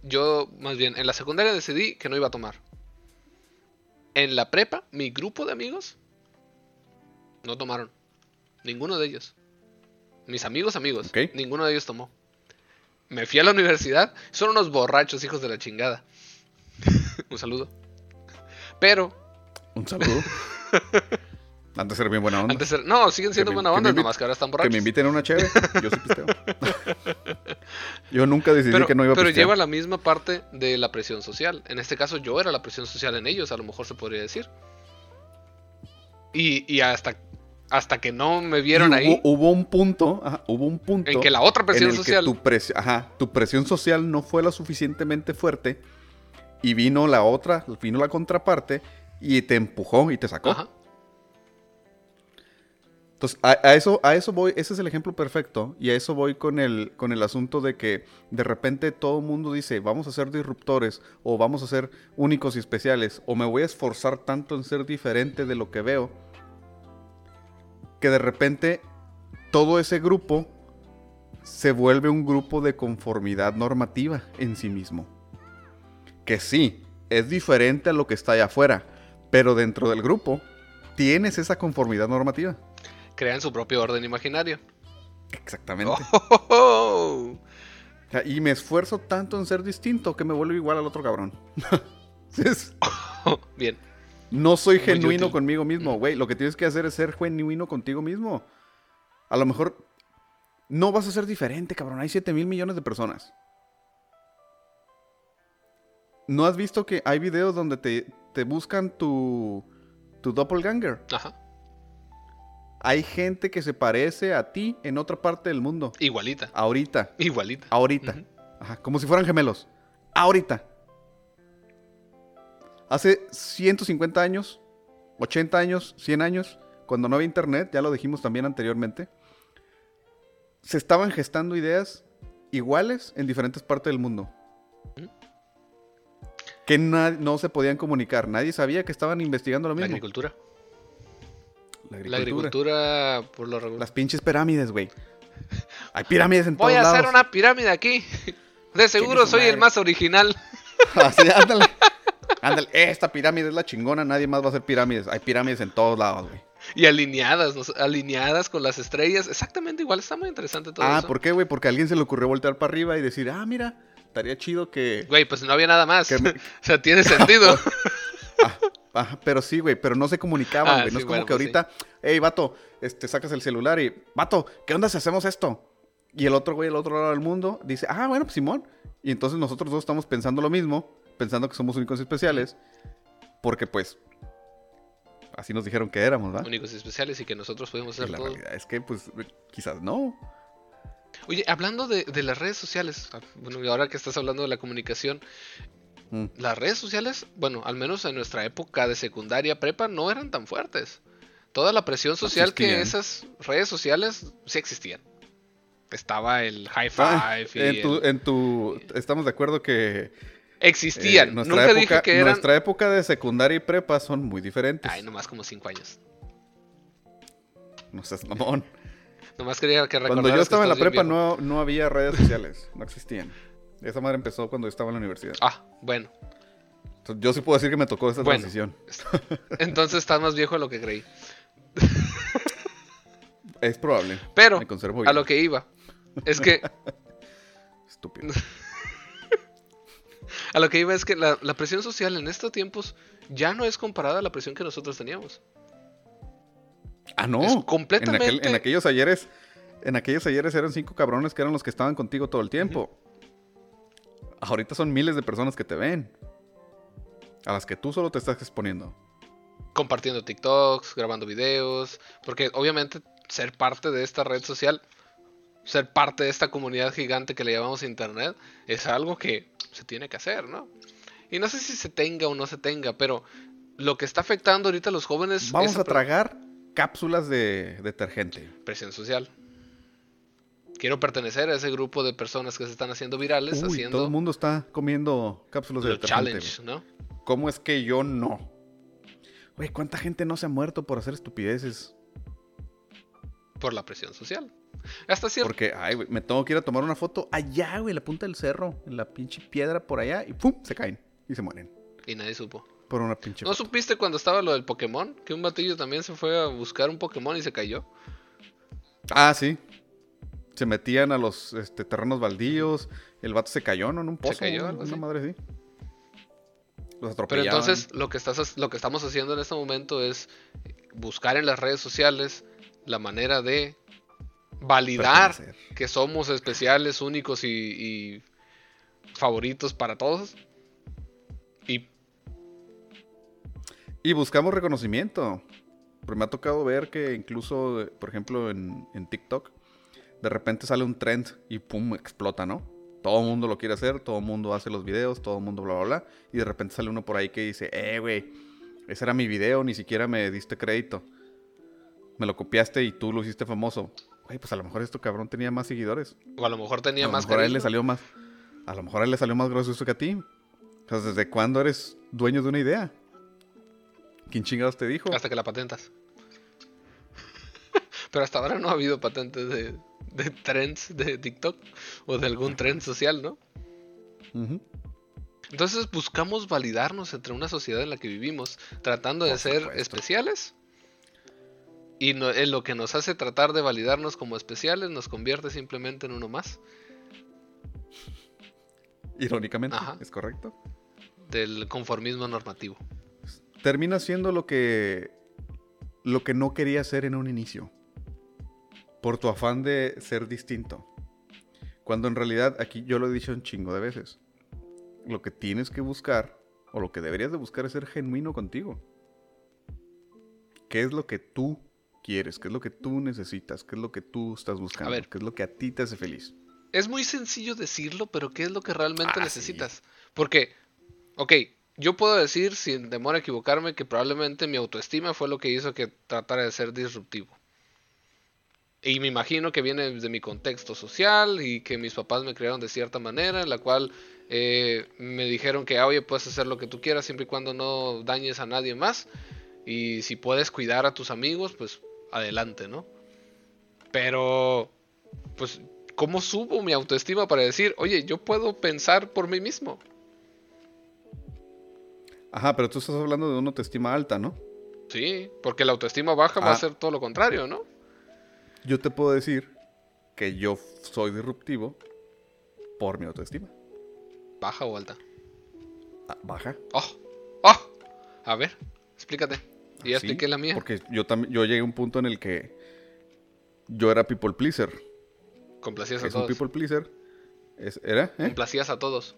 yo más bien en la secundaria decidí que no iba a tomar. En la prepa, mi grupo de amigos no tomaron. Ninguno de ellos. Mis amigos, amigos. Ninguno de ellos tomó. Me fui a la universidad. Son unos borrachos, hijos de la chingada. Un saludo. Pero, Un saludo. Han de ser bien buena onda. antes era- No, siguen siendo me- buena que onda, nomás que ahora están Que borrachos. me inviten a una chévere. Yo sí pisteo. Yo nunca decidí pero, que no iba a pero pistear. lleva la misma parte de la presión social. En este caso yo era la presión social en ellos, a lo mejor se podría decir. Y, y hasta, hasta que no me vieron Y ahí, Hubo, hubo un punto, ajá, hubo un punto en que la otra presión en el social... que tu, ajá, tu presión social no fue lo suficientemente fuerte y vino la otra, vino la contraparte y te empujó y te sacó. Ajá. Entonces, a, a eso, a eso voy, ese es el ejemplo perfecto y a eso voy con el, con el asunto de que de repente todo el mundo dice, vamos a ser disruptores o vamos a ser únicos y especiales o me voy a esforzar tanto en ser diferente de lo que veo, que de repente todo ese grupo se vuelve un grupo de conformidad normativa en sí mismo. Que sí, es diferente a lo que está allá afuera, pero dentro del grupo tienes esa conformidad normativa. Crean su propio orden imaginario. Exactamente. Oh, Y me esfuerzo tanto en ser distinto que me vuelvo igual al otro cabrón. Es- Bien. No soy Muy genuino útil. conmigo mismo, güey. Lo que tienes que hacer es ser genuino contigo mismo. A lo mejor no vas a ser diferente, cabrón. Hay 7 mil millones de personas. ¿No has visto que hay videos donde te, te buscan tu, tu doppelganger? Ajá. Hay gente que se parece a ti en otra parte del mundo. Igualita. Ahorita. Igualita. Ahorita. Ajá, como si fueran gemelos. Ahorita. Hace 150 años, 80 años, 100 años, cuando no había internet, ya lo dijimos también anteriormente, se estaban gestando ideas iguales en diferentes partes del mundo. Que no se podían comunicar. Nadie sabía que estaban investigando lo La mismo. agricultura. La La agricultura, por lo regular. Las pinches pirámides, güey. Hay pirámides en Voy todos a hacer lados. una pirámide aquí. De seguro soy el más original. Así, ándale. Ándale, esta pirámide es la chingona, nadie más va a hacer pirámides. Hay pirámides en todos lados, güey. Y alineadas, ¿no? alineadas con las estrellas. Exactamente igual, está muy interesante todo Ah, eso. ¿por qué, güey? Porque a alguien se le ocurrió voltear para arriba y decir, ah, mira, estaría chido que... Güey, pues no había nada más. Me- o sea, tiene sentido. Ah, ah, pero sí, güey, pero no se comunicaban, Ah, güey. no es como que pues ahorita, hey, vato, este, sacas el celular y, vato, ¿qué onda si hacemos esto? Y el otro güey, el otro lado del mundo, dice, ah, bueno, pues Simón. Y entonces nosotros dos estamos pensando lo mismo, pensando que somos únicos y especiales, porque pues, así nos dijeron que éramos, ¿va? Únicos y especiales y que nosotros podemos hacer la todo. realidad es que, pues, quizás no. Oye, hablando de, de las redes sociales, ah, bueno, y ahora que estás hablando de la comunicación, Mm. las redes sociales, bueno, al menos en nuestra época de secundaria, prepa, no eran tan fuertes. Toda la presión social que esas redes sociales sí existían. Estaba el high Ah, five y en, tu, el- en tu, estamos de acuerdo que existían. nuestra, Nunca época, dije que eran. nuestra época de secundaria y prepa son muy diferentes. Ay, nomás como cinco años. No seas mamón. Nomás quería que Cuando yo estaba en la prepa no, no había redes sociales, no existían. Esa madre empezó cuando yo estaba en la universidad. Ah, bueno. Entonces, yo sí puedo decir que me tocó esa Bueno. transición. Entonces estás más viejo de lo que creí. Es probable. Pero, Me conservo a lo que iba. Es que Estúpido. A lo que iba es que la, la presión social en estos tiempos ya no es comparada a la presión que nosotros teníamos. Ah, no. Es En, completamente- aquel- en aquellos ayeres, en aquellos ayeres eran cinco cabrones que eran los que estaban contigo todo el tiempo. Ahorita son miles de personas que te ven. A las que tú solo te estás exponiendo. Compartiendo TikToks, grabando videos. Porque obviamente ser parte de esta red social, ser parte de esta comunidad gigante que le llamamos Internet, es algo que se tiene que hacer, ¿no? Y no sé si se tenga o no se tenga, pero lo que está afectando ahorita a los jóvenes Vamos a tragar cápsulas de detergente. presión social. Quiero pertenecer a ese grupo de personas que se están haciendo virales, Uy, haciendo todo el mundo está comiendo cápsulas de detergente. challenge, ¿no? ¿Cómo es que yo no? Güey, ¿cuánta gente no se ha muerto por hacer estupideces? Por la presión social. Hasta cierto. Porque, ay, güey, me tengo que ir a tomar una foto allá, güey, en la punta del cerro, en la pinche piedra por allá, y ¡pum! se caen y se mueren. Y nadie supo. Por una pinche. ¿No foto. supiste cuando estaba lo del Pokémon? Que un batillo también se fue a buscar un Pokémon y se cayó. Ah, sí. Se metían a los este, terrenos baldíos. El vato se cayó, ¿no? En un pozo. cayó, una- algo una así. madre así. Los Pero atropellaban. entonces lo que, estás, lo que estamos haciendo en este momento es buscar en las redes sociales la manera de validar Pertenecer. que somos especiales, únicos y, y favoritos para todos. Y Y buscamos reconocimiento. Pero me ha tocado ver que incluso, por ejemplo, en, en TikTok, de repente sale un trend y pum, explota, ¿no? Todo el mundo lo quiere hacer, todo el mundo hace los videos, todo el mundo bla, bla, bla. Y de repente sale uno por ahí que dice, eh, güey, ese era mi video, ni siquiera me diste crédito. Me lo copiaste y tú lo hiciste famoso. Güey, pues a lo mejor este cabrón tenía más seguidores. o a lo mejor tenía a lo más mejor a él le salió más. A lo mejor a él le salió más gracioso que a ti. O sea, ¿desde cuándo eres dueño de una idea? ¿Quién chingados te dijo? Hasta que la patentas. Pero hasta ahora no ha habido patentes de, de trends de TikTok o de algún trend social, ¿no? Entonces buscamos validarnos entre una sociedad en la que vivimos, tratando de ser especiales. Y no- en lo que nos hace tratar de validarnos como especiales nos convierte simplemente en uno más Irónicamente, Ajá. es correcto. del conformismo normativo. Termina siendo lo que lo que no quería ser en un inicio. Por tu afán de ser distinto. Cuando en realidad, aquí yo lo he dicho un chingo de veces. Lo que tienes que buscar, o lo que deberías de buscar es ser genuino contigo. ¿Qué es lo que tú quieres? ¿Qué es lo que tú necesitas? ¿Qué es lo que tú estás buscando? ver. ¿Qué es lo que a ti te hace feliz? Es muy sencillo decirlo, pero ¿qué es lo que realmente Ah, necesitas? Porque, ok, yo puedo decir sin temor a equivocarme que probablemente mi autoestima fue lo que hizo que tratara de ser disruptivo. Y me imagino que viene de mi contexto social y que mis papás me criaron de cierta manera, en la cual eh, me dijeron que, ah, oye, puedes hacer lo que tú quieras siempre y cuando no dañes a nadie más. Y si puedes cuidar a tus amigos, pues adelante, ¿no? Pero, pues, ¿cómo subo mi autoestima para decir, oye, yo puedo pensar por mí mismo? Ajá, pero tú estás hablando de una autoestima alta, ¿no? Sí, porque la autoestima baja va a Ah. ser todo lo contrario, ¿no? Yo te puedo decir que yo soy disruptivo por mi autoestima. Baja o alta. Ah, Baja. ¡Oh! ¡Oh! A ver, explícate. Y ya Sí, expliqué la mía. Porque yo también yo llegué a un punto en el que yo era people pleaser. Complacías ¿Qué a es un todos. people pleaser? Es- era, ¿eh? Complacías a todos.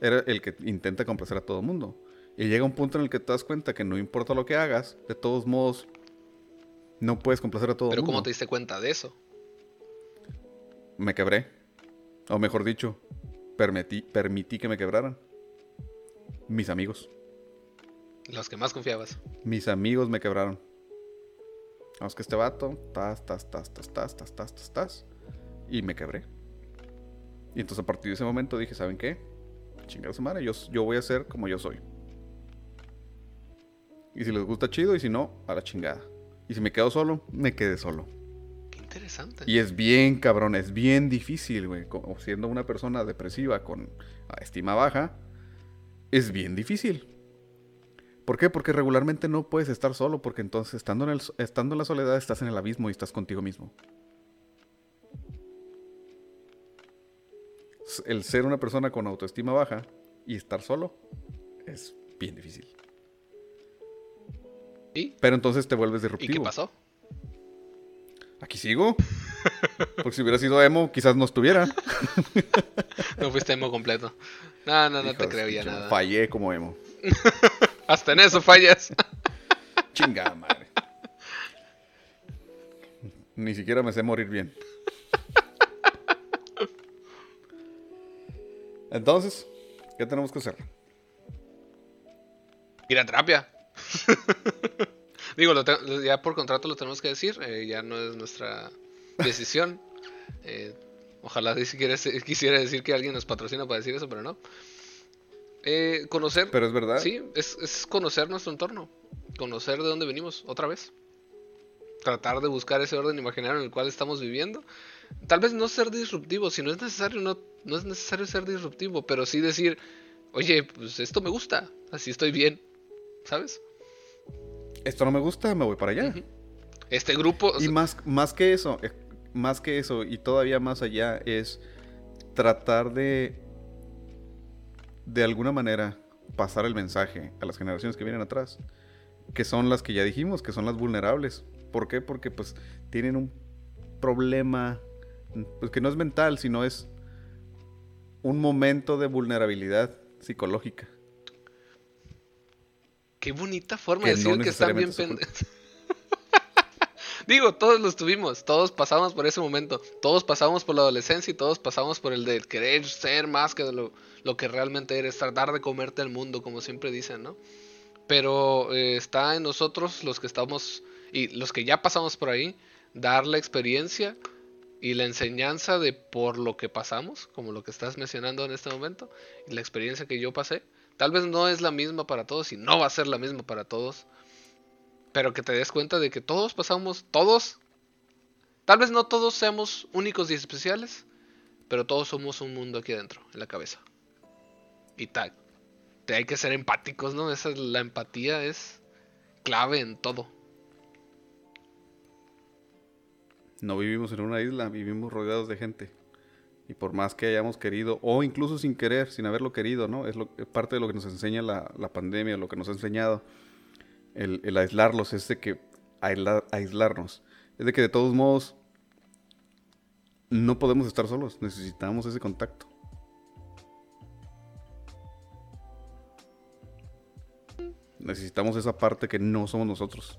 era el que intenta complacer a todo el mundo. Y llega un punto en el que te das cuenta que no importa lo que hagas, de todos modos no puedes complacer a todo el Pero mundo. ¿cómo te diste cuenta de eso? Me quebré. O mejor dicho, permití, permití que me quebraran. Mis amigos. Los que más confiabas. Mis amigos me quebraron. Vamos que este vato, tas, tas, tas, tas, tas, tas, tas, tas, tas. Y me quebré. Y entonces a partir de ese momento dije, ¿saben qué? Chingar a su madre, yo, yo voy a ser como yo soy. Y si les gusta chido, y si no, a la chingada. Y si me quedo solo, me quedé solo. Qué interesante. Y es bien, cabrón, es bien difícil, güey. Siendo una persona depresiva con estima baja, es bien difícil. ¿Por qué? Porque regularmente no puedes estar solo, porque entonces estando en, el, estando en la soledad estás en el abismo y estás contigo mismo. El ser una persona con autoestima baja y estar solo es bien difícil. ¿Y? Pero entonces te vuelves ¿Y qué disruptivo. pasó? Aquí sigo. Porque si hubiera sido emo, quizás no estuviera. No fuiste emo completo. No, no, no te creo ya nada. Fallé como emo. Hasta en eso fallas. Chingada madre. Ni siquiera me sé morir bien. Entonces, ¿qué tenemos que hacer? Ir a terapia. Digo, lo ya por contrato lo tenemos que decir. eh, ya no es nuestra decisión. Eh, ojalá si quisiera decir que alguien nos patrocina para decir eso, pero no. Eh, conocer. Pero es verdad. Sí, es, es conocer nuestro entorno. Conocer de dónde venimos, otra vez. Tratar de buscar ese orden imaginario en el cual estamos viviendo. Tal vez no ser disruptivo, si no es necesario, no, no es necesario ser disruptivo, pero sí decir, oye, pues esto me gusta, así estoy bien, ¿sabes? Esto no me gusta, me voy para allá. Este grupo... Y más, más que eso, eh, más que eso, y todavía más allá, es tratar de, de alguna manera, pasar el mensaje a las generaciones que vienen atrás, que son las que ya dijimos, que son las vulnerables. ¿Por qué? Porque pues tienen un problema, pues que no es mental, sino es un momento de vulnerabilidad psicológica. Qué bonita forma Que de decir no que están bien pendejos. Digo, todos los tuvimos, todos pasamos por ese momento, todos pasamos por la adolescencia y todos pasamos por el de querer ser más que lo, lo que realmente eres, tratar de comerte el mundo, como siempre dicen, ¿no? Pero eh, está en nosotros los que estamos y los que ya pasamos por ahí, dar la experiencia y la enseñanza de por lo que pasamos, como lo que estás mencionando en este momento, y la experiencia que yo pasé. Tal vez no es la misma para todos y no va a ser la misma para todos, pero que te des cuenta de que todos pasamos, todos, tal vez no todos seamos únicos y especiales, pero todos somos un mundo aquí adentro, en la cabeza. Y tal, te hay que ser empáticos, ¿no? Esa, la empatía es clave en todo. No vivimos en una isla, vivimos rodeados de gente. Y por más que hayamos querido, o incluso sin querer, sin haberlo querido, ¿no? Es, lo, es parte de lo que nos enseña la, la pandemia, lo que nos ha enseñado el, aislarlos, es de que aisla- aislarnos. Es de que de todos modos no podemos estar solos, necesitamos ese contacto. Necesitamos esa parte que no somos nosotros.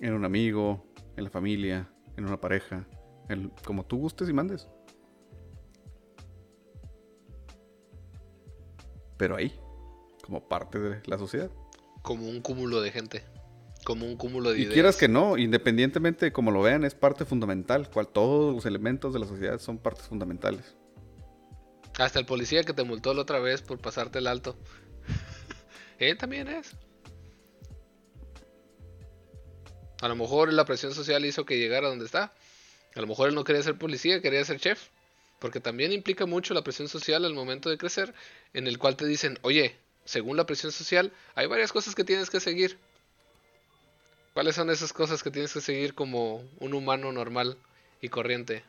En un amigo, en la familia, en una pareja, como tú gustes y mandes. Pero ahí, como parte de la sociedad. Como un cúmulo de gente. Como un cúmulo de Y ideas. quieras que no, independientemente de como lo vean, es parte fundamental. Cual todos los elementos de la sociedad son partes fundamentales. Hasta el policía que te multó la otra vez por pasarte el alto. Él también es. A lo mejor la presión social hizo que llegara donde está. A lo mejor él no quería ser policía, quería ser chef. Porque también implica mucho la presión social al momento de crecer, en el cual te dicen, oye, según la presión social, hay varias cosas que tienes que seguir. ¿Cuáles son esas cosas que tienes que seguir como un humano normal y corriente?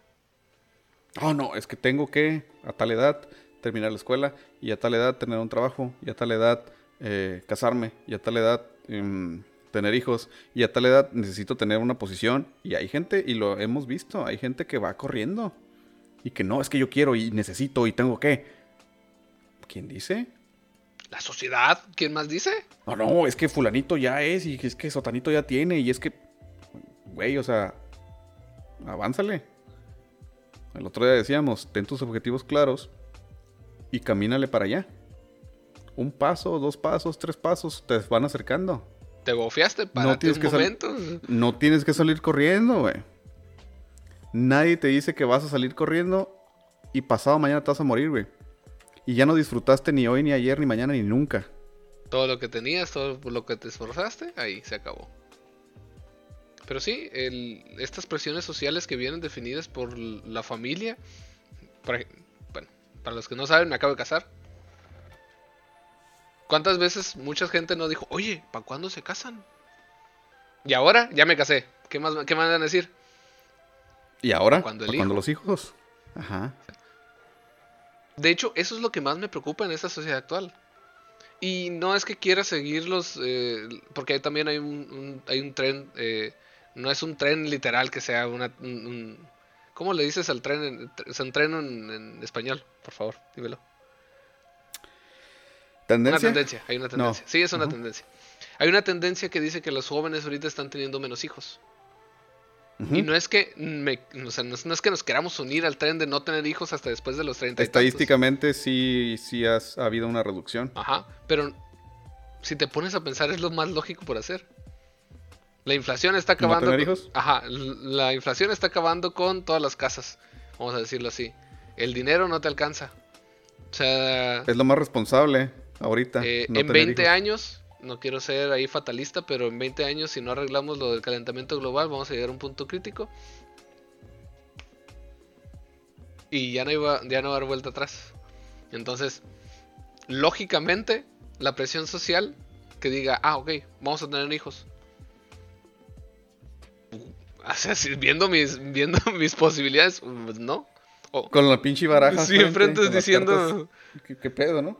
Oh, no, es que tengo que a tal edad terminar la escuela y a tal edad tener un trabajo y a tal edad eh, casarme y a tal edad em, tener hijos y a tal edad necesito tener una posición y hay gente y lo hemos visto, hay gente que va corriendo y que no, es que yo quiero y necesito y tengo que. ¿Quién dice? ¿La sociedad? ¿Quién más dice? No, no, es que fulanito ya es y es que sotanito ya tiene y es que, güey, o sea, avánzale. El otro día decíamos, ten tus objetivos claros y camínale para allá. Un paso, dos pasos, tres pasos, te van acercando. Te bofiaste para No tienes un que momento. No tienes que salir corriendo, güey. Nadie te dice que vas a salir corriendo y pasado mañana te vas a morir, güey. Y ya no disfrutaste ni hoy, ni ayer, ni mañana, ni nunca. Todo lo que tenías, todo lo que te esforzaste, ahí se acabó. Pero sí, el- estas presiones sociales que vienen definidas por la familia. Ej- bueno, para los que no saben, me acabo de casar. ¿Cuántas veces mucha gente no dijo, oye, ¿para cuándo se casan? Y ahora ya me casé. ¿Qué más, qué más van a decir? Y ahora, Cuando el ¿pa' cuándo hijo. los hijos? Ajá. De hecho, eso es lo que más me preocupa en esta sociedad actual. Y no es que quiera seguirlos, eh, porque ahí también hay un, un- hay un tren, eh, no es un tren literal que sea una... un- un- ¿Cómo le dices al tren? En, es un tren en, en español, por favor, dímelo. ¿Tendencia? Una tendencia, hay una tendencia. No. Sí, es una tendencia. Hay una tendencia que dice que los jóvenes ahorita están teniendo menos hijos. Y no es que me- o sea, no es, no que nos queramos unir al tren de no tener hijos hasta después de los 30 y tantos. Estadísticamente sí, sí has, ha habido una reducción. Ajá, pero si te pones a pensar es lo más lógico por hacer. La inflación está ¿No acabando. tener con- hijos? Ajá, la inflación está acabando con todas las casas, vamos a decirlo así. El dinero no te alcanza. O sea, Es lo más responsable ahorita. eh, no en tener 20 hijos. años, no quiero ser ahí fatalista, pero en 20 años, si no arreglamos lo del calentamiento global, vamos a llegar a un punto crítico. Y ya no, iba, ya no va a haber vuelta atrás. Entonces, lógicamente, la presión social que diga, ah, ok, vamos a tener hijos. O sea, si- viendo mis, viendo mis posibilidades, pues, no. Con la pinche baraja. Sí, enfrente diciendo- cartas. ¿Qué, qué pedo, no?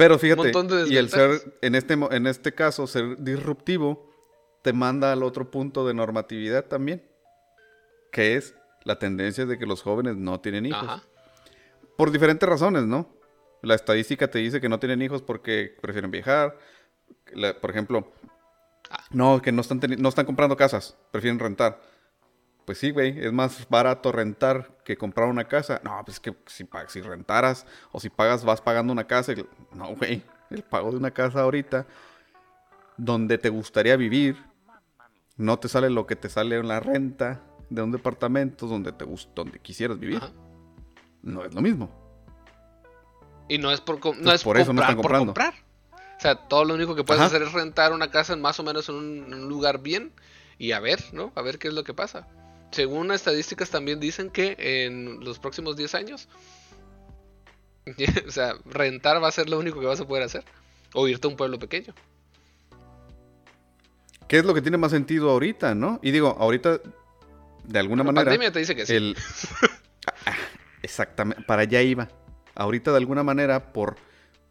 Pero fíjate, de y el ser, en este, en este caso, ser disruptivo, te manda al otro punto de normatividad también. Que es la tendencia de que los jóvenes no tienen hijos. Ajá. Por diferentes razones, ¿no? La estadística te dice que no tienen hijos porque prefieren viajar. La- por ejemplo, Ah. no, que no están, no están comprando casas, prefieren rentar. Pues sí, güey, es más barato rentar que comprar una casa. No, pues es que si, si rentaras o si pagas, vas pagando una casa. No, güey, el pago de una casa ahorita, donde te gustaría vivir, no te sale lo que te sale en la renta de un departamento donde, te gust- donde quisieras vivir. Ajá. No es lo mismo. Y no es por, no es por eso no comprar están por comprando. comprar. O sea, todo lo único que puedes Ajá. hacer es rentar una casa en más o menos en un, en un lugar bien y a ver, ¿no? A ver qué es lo que pasa. Según estadísticas también dicen que en los próximos 10 años, o sea, rentar va a ser lo único que vas a poder hacer. O irte a un pueblo pequeño. ¿Qué es lo que tiene más sentido ahorita, no? Y digo, ahorita, de alguna La manera, pandemia te dice que sí. el... Ah, Exactamente, para allá iba. Ahorita, de alguna manera, por...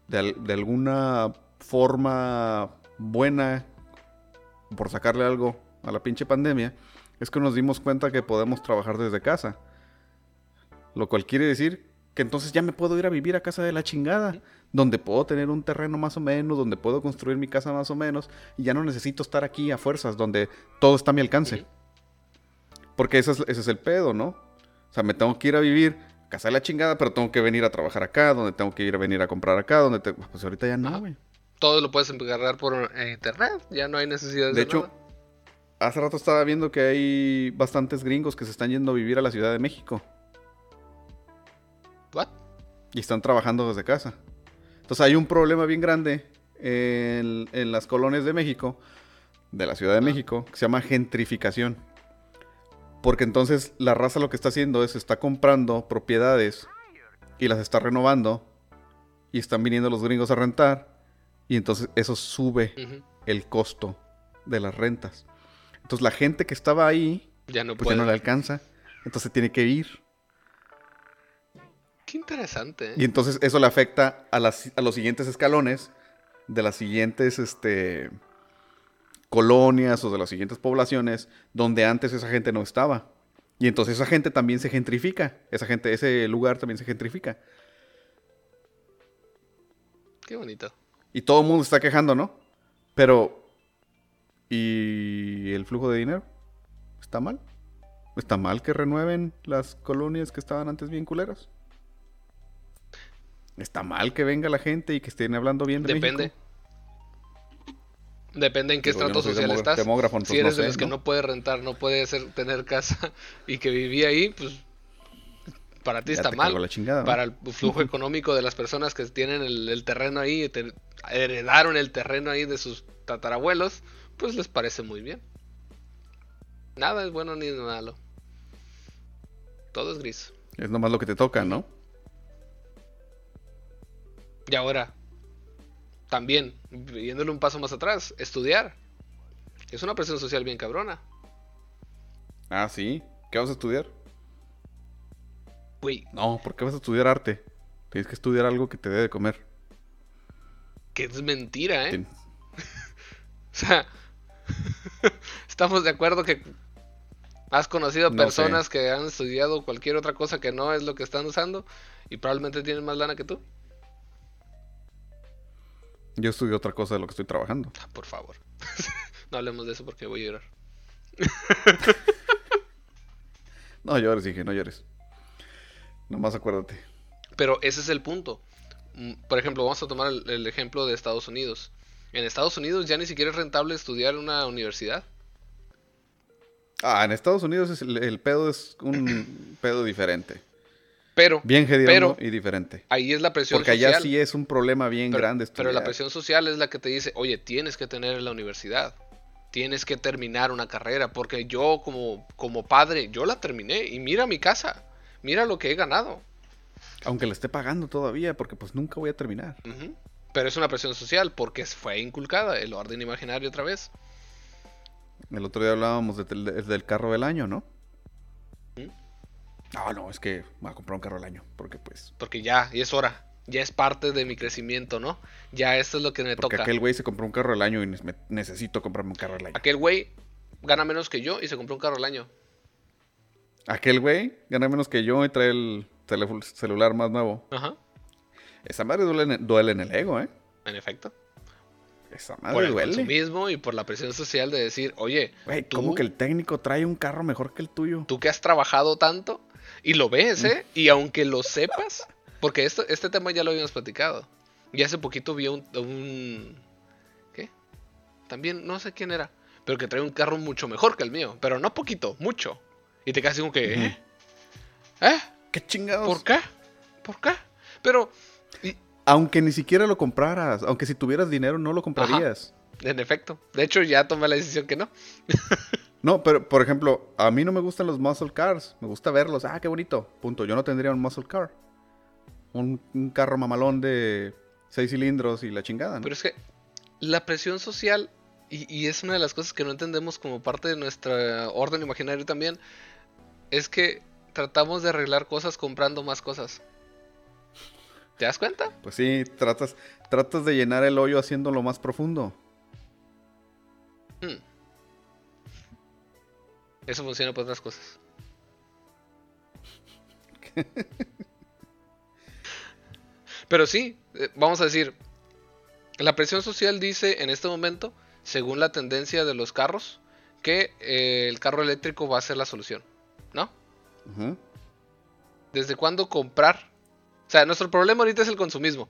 De, de alguna forma buena, por sacarle algo a la pinche pandemia, es que nos dimos cuenta que podemos trabajar desde casa. Lo cual quiere decir que entonces ya me puedo ir a vivir a casa de la chingada, donde puedo tener un terreno más o menos, donde puedo construir mi casa más o menos, y ya no necesito estar aquí a fuerzas, donde todo está a mi alcance. Porque ese es, ese es el pedo, ¿no? O sea, me tengo que ir a vivir a casa de la chingada, pero tengo que venir a trabajar acá, donde tengo que ir a venir a comprar acá, donde te... Pues ahorita ya no, güey. Todo lo puedes agarrar por eh, internet. Ya no hay necesidad de, De hecho, nada. Hace rato estaba viendo que hay bastantes gringos que se están yendo a vivir a la Ciudad de México ¿What? y están trabajando desde casa. Entonces hay un problema bien grande en, en las colonias de México, de la Ciudad de Ah. México, que se llama gentrificación. Porque entonces la raza lo que está haciendo es está comprando propiedades y las está renovando y están viniendo los gringos a rentar y entonces eso sube el costo de las rentas. Entonces la gente que estaba ahí Ya no pues puede. ya no le alcanza, entonces tiene que ir. Qué interesante. ¿eh? Y entonces eso le afecta a, las, a los siguientes escalones de las siguientes este, colonias o de las siguientes poblaciones donde antes esa gente no estaba. Y entonces esa gente también se gentrifica. Esa gente, ese lugar también se gentrifica. Qué bonito. Y todo el mundo está quejando, ¿no? Pero. ¿Y el flujo de dinero? ¿Está mal? ¿Está mal que renueven las colonias que estaban antes bien culeras? ¿Está mal que venga la gente y que estén hablando bien de Depende. México? Depende en qué Digo, estrato no social estás. si eres no de sé, los que ¿no? no puede rentar, no puede hacer, tener casa y que vivía ahí, pues para ti Ya está mal. Para el flujo económico de las personas que tienen el, el terreno ahí, te- heredaron el terreno ahí de sus tatarabuelos, pues les parece muy bien. Nada es bueno ni malo. Todo es gris. Es nomás lo que te toca, ¿no? Y ahora, también, yéndole un paso más atrás, estudiar. Es una presión social bien cabrona. Ah, sí. ¿Qué vas a estudiar? Güey, No, ¿por qué vas a estudiar arte? Tienes que estudiar algo que te dé de comer. que es mentira, ¿eh? O sea, estamos de acuerdo que has conocido No personas sé. que han estudiado cualquier otra cosa que no es lo que están usando y probablemente tienen más lana que tú. Yo estudio otra cosa de lo que estoy trabajando. Ah, por favor. no hablemos de eso porque voy a llorar. No llores, dije, no llores. Nomás acuérdate. Pero ese es el punto. Mm, Por ejemplo, vamos a tomar el, el ejemplo de Estados Unidos. En Estados Unidos ya ni siquiera es rentable estudiar en una universidad. Ah, en Estados Unidos es el, el pedo es un pedo diferente. Pero, Bien pero y diferente. ahí es la presión Porque social. allá sí es un problema bien pero, grande. pero la estudiar. presión social es la que te dice, oye, tienes que tener la universidad. Tienes que terminar una carrera. Porque yo como, como padre, yo la terminé. Y mira mi casa. Mira lo que he ganado. Aunque le esté pagando todavía, porque pues nunca voy a terminar. Pero es una presión social porque fue inculcada el orden imaginario otra vez. El otro día hablábamos de- de- del carro del año, ¿no? ¿Mm? No, no, es que voy a comprar un carro del año, porque pues... Porque ya, y es hora. Ya es parte de mi crecimiento, ¿no? Ya esto es lo que me Porque toca. aquel güey se compró un carro del año y ne- necesito comprarme un carro del año. Aquel güey gana menos que yo y se compró un carro al año. Aquel güey gana menos que yo y trae el celular más nuevo. Ajá. Esa madre duele en, duele en el ego, ¿eh? En efecto. Esa Por madre el duele. consumismo y por la presión social de decir, oye, tú, ¿cómo que el técnico trae un carro mejor que el tuyo? tú que has trabajado tanto y lo ves, ¿eh? Y aunque lo sepas, porque esto, este tema ya lo habíamos platicado. Y hace poquito vi un, un- ¿Qué? También, no sé quién era, pero que trae un carro mucho mejor que el mío. Pero no poquito, mucho. Y te quedas así como que, ¿eh? ¿Eh? ¿Qué chingados? ¿Por qué? ¿Por qué? Pero, y- Aunque ni siquiera lo compraras, aunque si tuvieras dinero no lo comprarías. en efecto, de hecho ya tomé la decisión que no. No, pero por ejemplo, a mí no me gustan los muscle cars. Me gusta verlos. Ah, qué bonito. Punto. Yo no tendría un muscle car. Un, un carro mamalón de seis cilindros y la chingada, ¿no? Pero es que la presión social, y, y es una de las cosas que no entendemos como parte de nuestra orden imaginario también, es que tratamos de arreglar cosas comprando más cosas. ¿Te das cuenta? Pues sí, tratas, tratas de llenar el hoyo haciéndolo más profundo. Hmm. Eso funciona para otras cosas. Pero sí, eh, vamos a decir, la presión social dice en este momento, según la tendencia de los carros, que eh, el carro eléctrico va a ser la solución, ¿no? ¿Desde cuándo comprar? O sea, nuestro problema ahorita es el consumismo.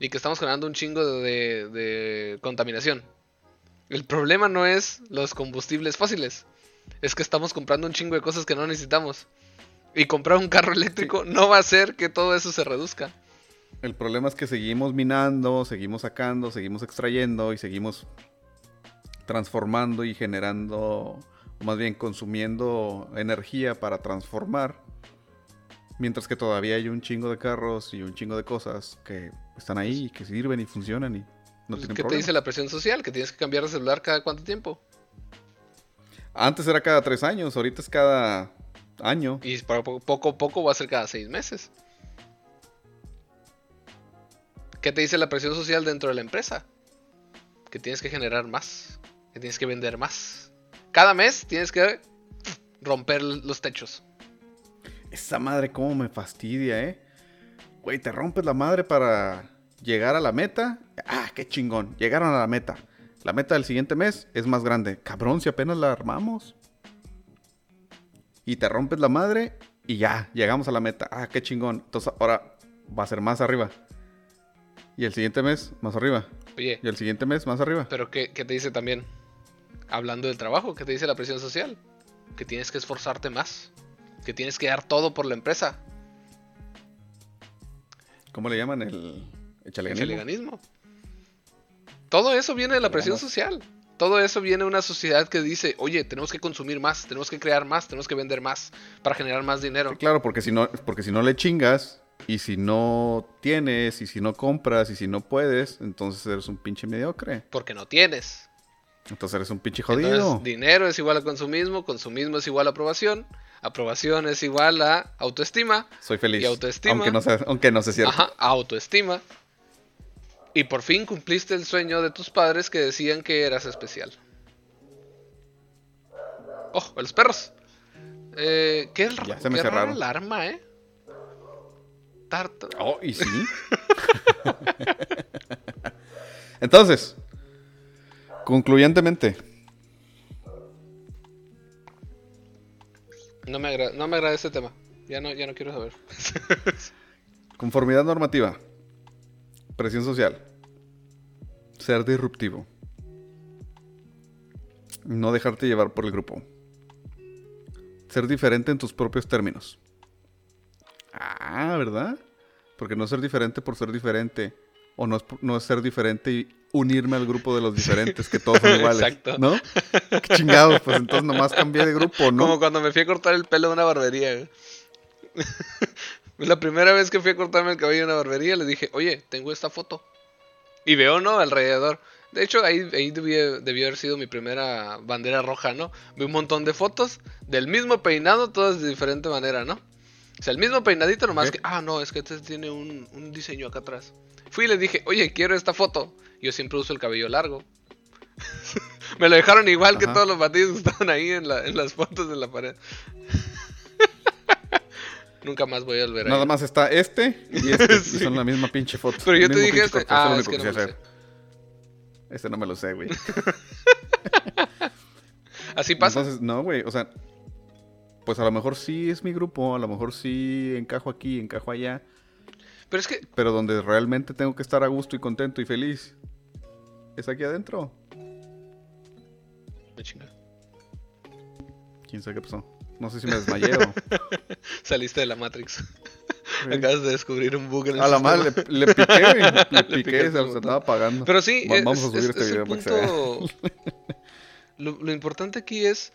Y que estamos generando un chingo de, de contaminación. El problema no es los combustibles fósiles. Es que estamos comprando un chingo de cosas que no necesitamos. Y comprar un carro eléctrico no va a hacer que todo eso se reduzca. El problema es que seguimos minando, seguimos sacando, seguimos extrayendo y seguimos transformando y generando, o más bien consumiendo energía para transformar. Mientras que todavía hay un chingo de carros y un chingo de cosas que están ahí y que sirven y funcionan y no Pues, tienen ¿Qué te dice la presión social? Que tienes que cambiar de celular cada cuánto tiempo. Antes era cada tres años, ahorita es cada año. Y poco a poco va a ser cada seis meses. ¿Qué te dice la presión social dentro de la empresa? Que tienes que generar más. Que tienes que vender más. Cada mes tienes que romper los techos. Esa madre cómo me fastidia, ¿eh? Güey, te rompes la madre para llegar a la meta. Ah, qué chingón. Llegaron a la meta. La meta del siguiente mes es más grande. Cabrón, si apenas la armamos. Y te rompes la madre y ya, llegamos a la meta. Ah, qué chingón. Entonces ahora va a ser más arriba. Y el siguiente mes, más arriba. Oye, Y el siguiente mes, más arriba. pero ¿qué, qué te dice también? Hablando del trabajo, ¿qué te dice la presión social? Que tienes que esforzarte más. Que tienes que dar todo por la empresa. ¿Cómo le llaman? El El chaleganismo. chaleganismo. Todo eso viene de la presión social. Todo eso viene de una sociedad que dice, oye, tenemos que consumir más, tenemos que crear más, tenemos que vender más para generar más dinero. Sí, claro, porque si no, porque si no le chingas, y si no tienes, y si no compras, y si no puedes, entonces eres un pinche mediocre. Porque no tienes. Entonces eres un pinche jodido. Entonces, dinero es igual a consumismo, consumismo es igual a aprobación, aprobación es igual a autoestima, Soy feliz. y autoestima. Aunque no sea, aunque no sea cierto. ajá, autoestima. Y por fin cumpliste el sueño de tus padres que decían que eras especial. Oh, los perros. Eh, qué r- Ya se me qué rara alarma, ¿eh? Tarta. Oh, y sí. entonces, concluyentemente, No me, agra- no me agrada este tema. Ya no, ya no quiero saber. conformidad normativa, presión social, ser disruptivo, no dejarte llevar por el grupo, ser diferente en tus propios términos. Ah, ¿verdad? Porque no ser diferente por ser diferente. O no no es ser diferente y unirme al grupo de los diferentes, que todos son iguales. Exacto. ¿No? Qué chingados, pues entonces nomás cambié de grupo, ¿no? Como cuando me fui a cortar el pelo de una barbería. La primera vez que fui a cortarme el cabello en una barbería, le dije, oye, tengo esta foto. Y veo, ¿no? Alrededor. De hecho, ahí, ahí debió, haber sido mi primera bandera roja, ¿no? Vi un montón de fotos del mismo peinado, todas de diferente manera, ¿no? O sea, el mismo peinadito, nomás que, ah, no, es que este tiene un, un diseño acá atrás. Fui y le dije, oye, quiero esta foto. Yo siempre uso el cabello largo. Me lo dejaron igual que todos los batidos que estaban ahí en, la, en las fotos de la pared. Nunca más voy a volver Nada más está este y este. Y son la misma pinche foto. Pero yo te dije este. Ah, es que no sé. Este no me lo sé, güey. ¿Así pasa? Entonces, no, güey. O sea, pues a lo mejor sí es mi grupo. A lo mejor sí encajo aquí, encajo allá. Pero es que. Pero donde realmente tengo que estar a gusto y contento y feliz. Es aquí adentro. Me chinga. ¿Quién sabe qué pasó? No sé si me desmayé o... Saliste de la Matrix. Acabas de descubrir un bug en el A la madre le, le, piqué, le, piqué, se, estaba apagando. Pero sí, vamos a subir este video para que se vea. Lo, lo importante aquí es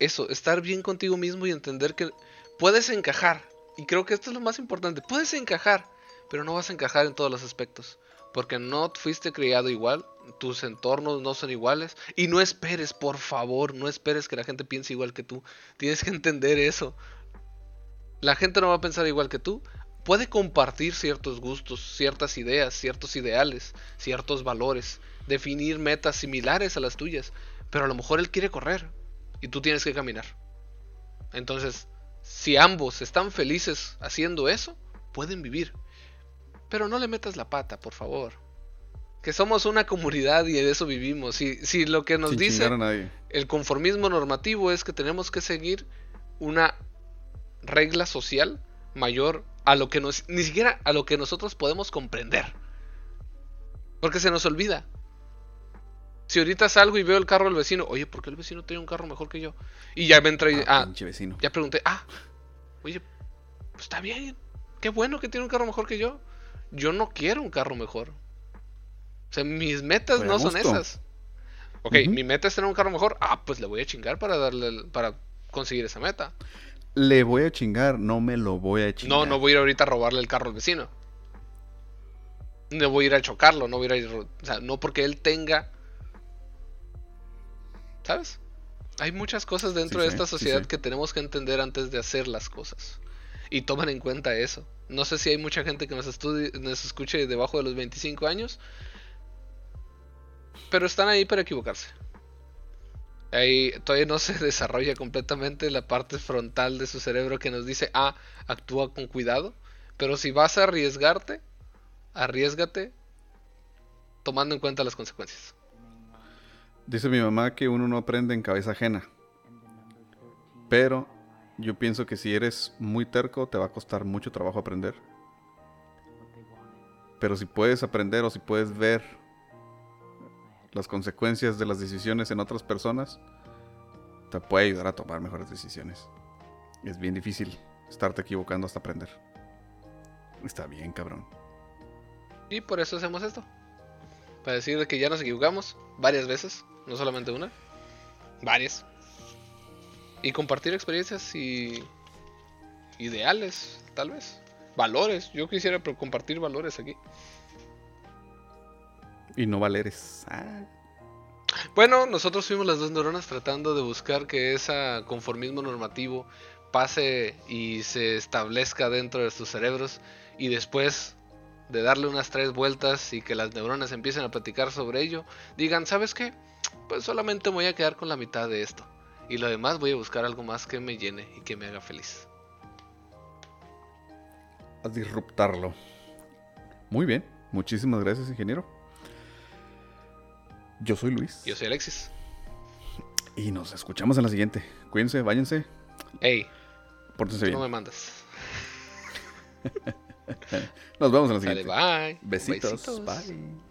eso, estar bien contigo mismo y entender que puedes encajar. Y creo que esto es lo más importante. Puedes encajar, pero no vas a encajar en todos los aspectos. Porque no fuiste criado igual, tus entornos no son iguales. Y no esperes, por favor, no esperes que la gente piense igual que tú. Tienes que entender eso. La gente no va a pensar igual que tú. Puede compartir ciertos gustos, ciertas ideas, ciertos ideales, ciertos valores, definir metas similares a las tuyas. Pero a lo mejor él quiere correr y tú tienes que caminar. Entonces, si ambos están felices haciendo eso, pueden vivir. Pero no le metas la pata, por favor que somos una comunidad y de eso vivimos. Si, si lo que nos dice el conformismo normativo es que tenemos que seguir una regla social mayor a lo que nos, ni siquiera a lo que nosotros podemos comprender. Porque se nos olvida. Si ahorita salgo y veo el carro del vecino, oye, ¿por qué el vecino tiene un carro mejor que yo? Y ya me entra y, ah, ah vecino. ya pregunté, ah, oye, pues está bien, qué bueno que tiene un carro mejor que yo. Yo no quiero un carro mejor. O sea, mis metas no son esas. Ok, mi meta es tener un carro mejor. Ah, pues le voy a chingar para darle para conseguir esa meta. Le voy a chingar, no me lo voy a chingar. No, no voy a ir ahorita a robarle el carro al vecino. No voy a ir a chocarlo, no voy a ir a O sea, no porque él tenga. ¿Sabes? Hay muchas cosas dentro de esta sociedad que tenemos que entender antes de hacer las cosas. Y toman en cuenta eso. No sé si hay mucha gente que nos, estudie, nos escuche debajo de los 25 años, pero están ahí para equivocarse. Ahí todavía no se desarrolla completamente la parte frontal de su cerebro que nos dice, ah, actúa con cuidado. Pero si vas a arriesgarte, arriesgate tomando en cuenta las consecuencias. Dice mi mamá que uno no aprende en cabeza ajena. Pero yo pienso que si eres muy terco te va a costar mucho trabajo aprender. Pero si puedes aprender o si puedes ver las consecuencias de las decisiones en otras personas, te puede ayudar a tomar mejores decisiones. Es bien difícil estarte equivocando hasta aprender. Está bien, cabrón. Y por eso hacemos esto. Para decir que ya nos equivocamos varias veces, no solamente una, varias. Y compartir experiencias y ideales, tal vez. Valores. Yo quisiera compartir valores aquí. Y no valeres. Ah. Bueno, nosotros fuimos las dos neuronas tratando de buscar que ese conformismo normativo pase y se establezca dentro de sus cerebros y después de darle unas tres vueltas y que las neuronas empiecen a platicar sobre ello, digan, ¿sabes qué? Pues solamente voy a quedar con la mitad de esto y lo demás voy a buscar algo más que me llene y que me haga feliz. A disruptarlo. Muy bien, muchísimas gracias ingeniero. Yo soy Luis. Yo soy Alexis. Y nos escuchamos en la siguiente. Cuídense, váyanse. Ey. Pórtense bien. No me mandas. nos vemos en la siguiente. bye. Besitos. Bye.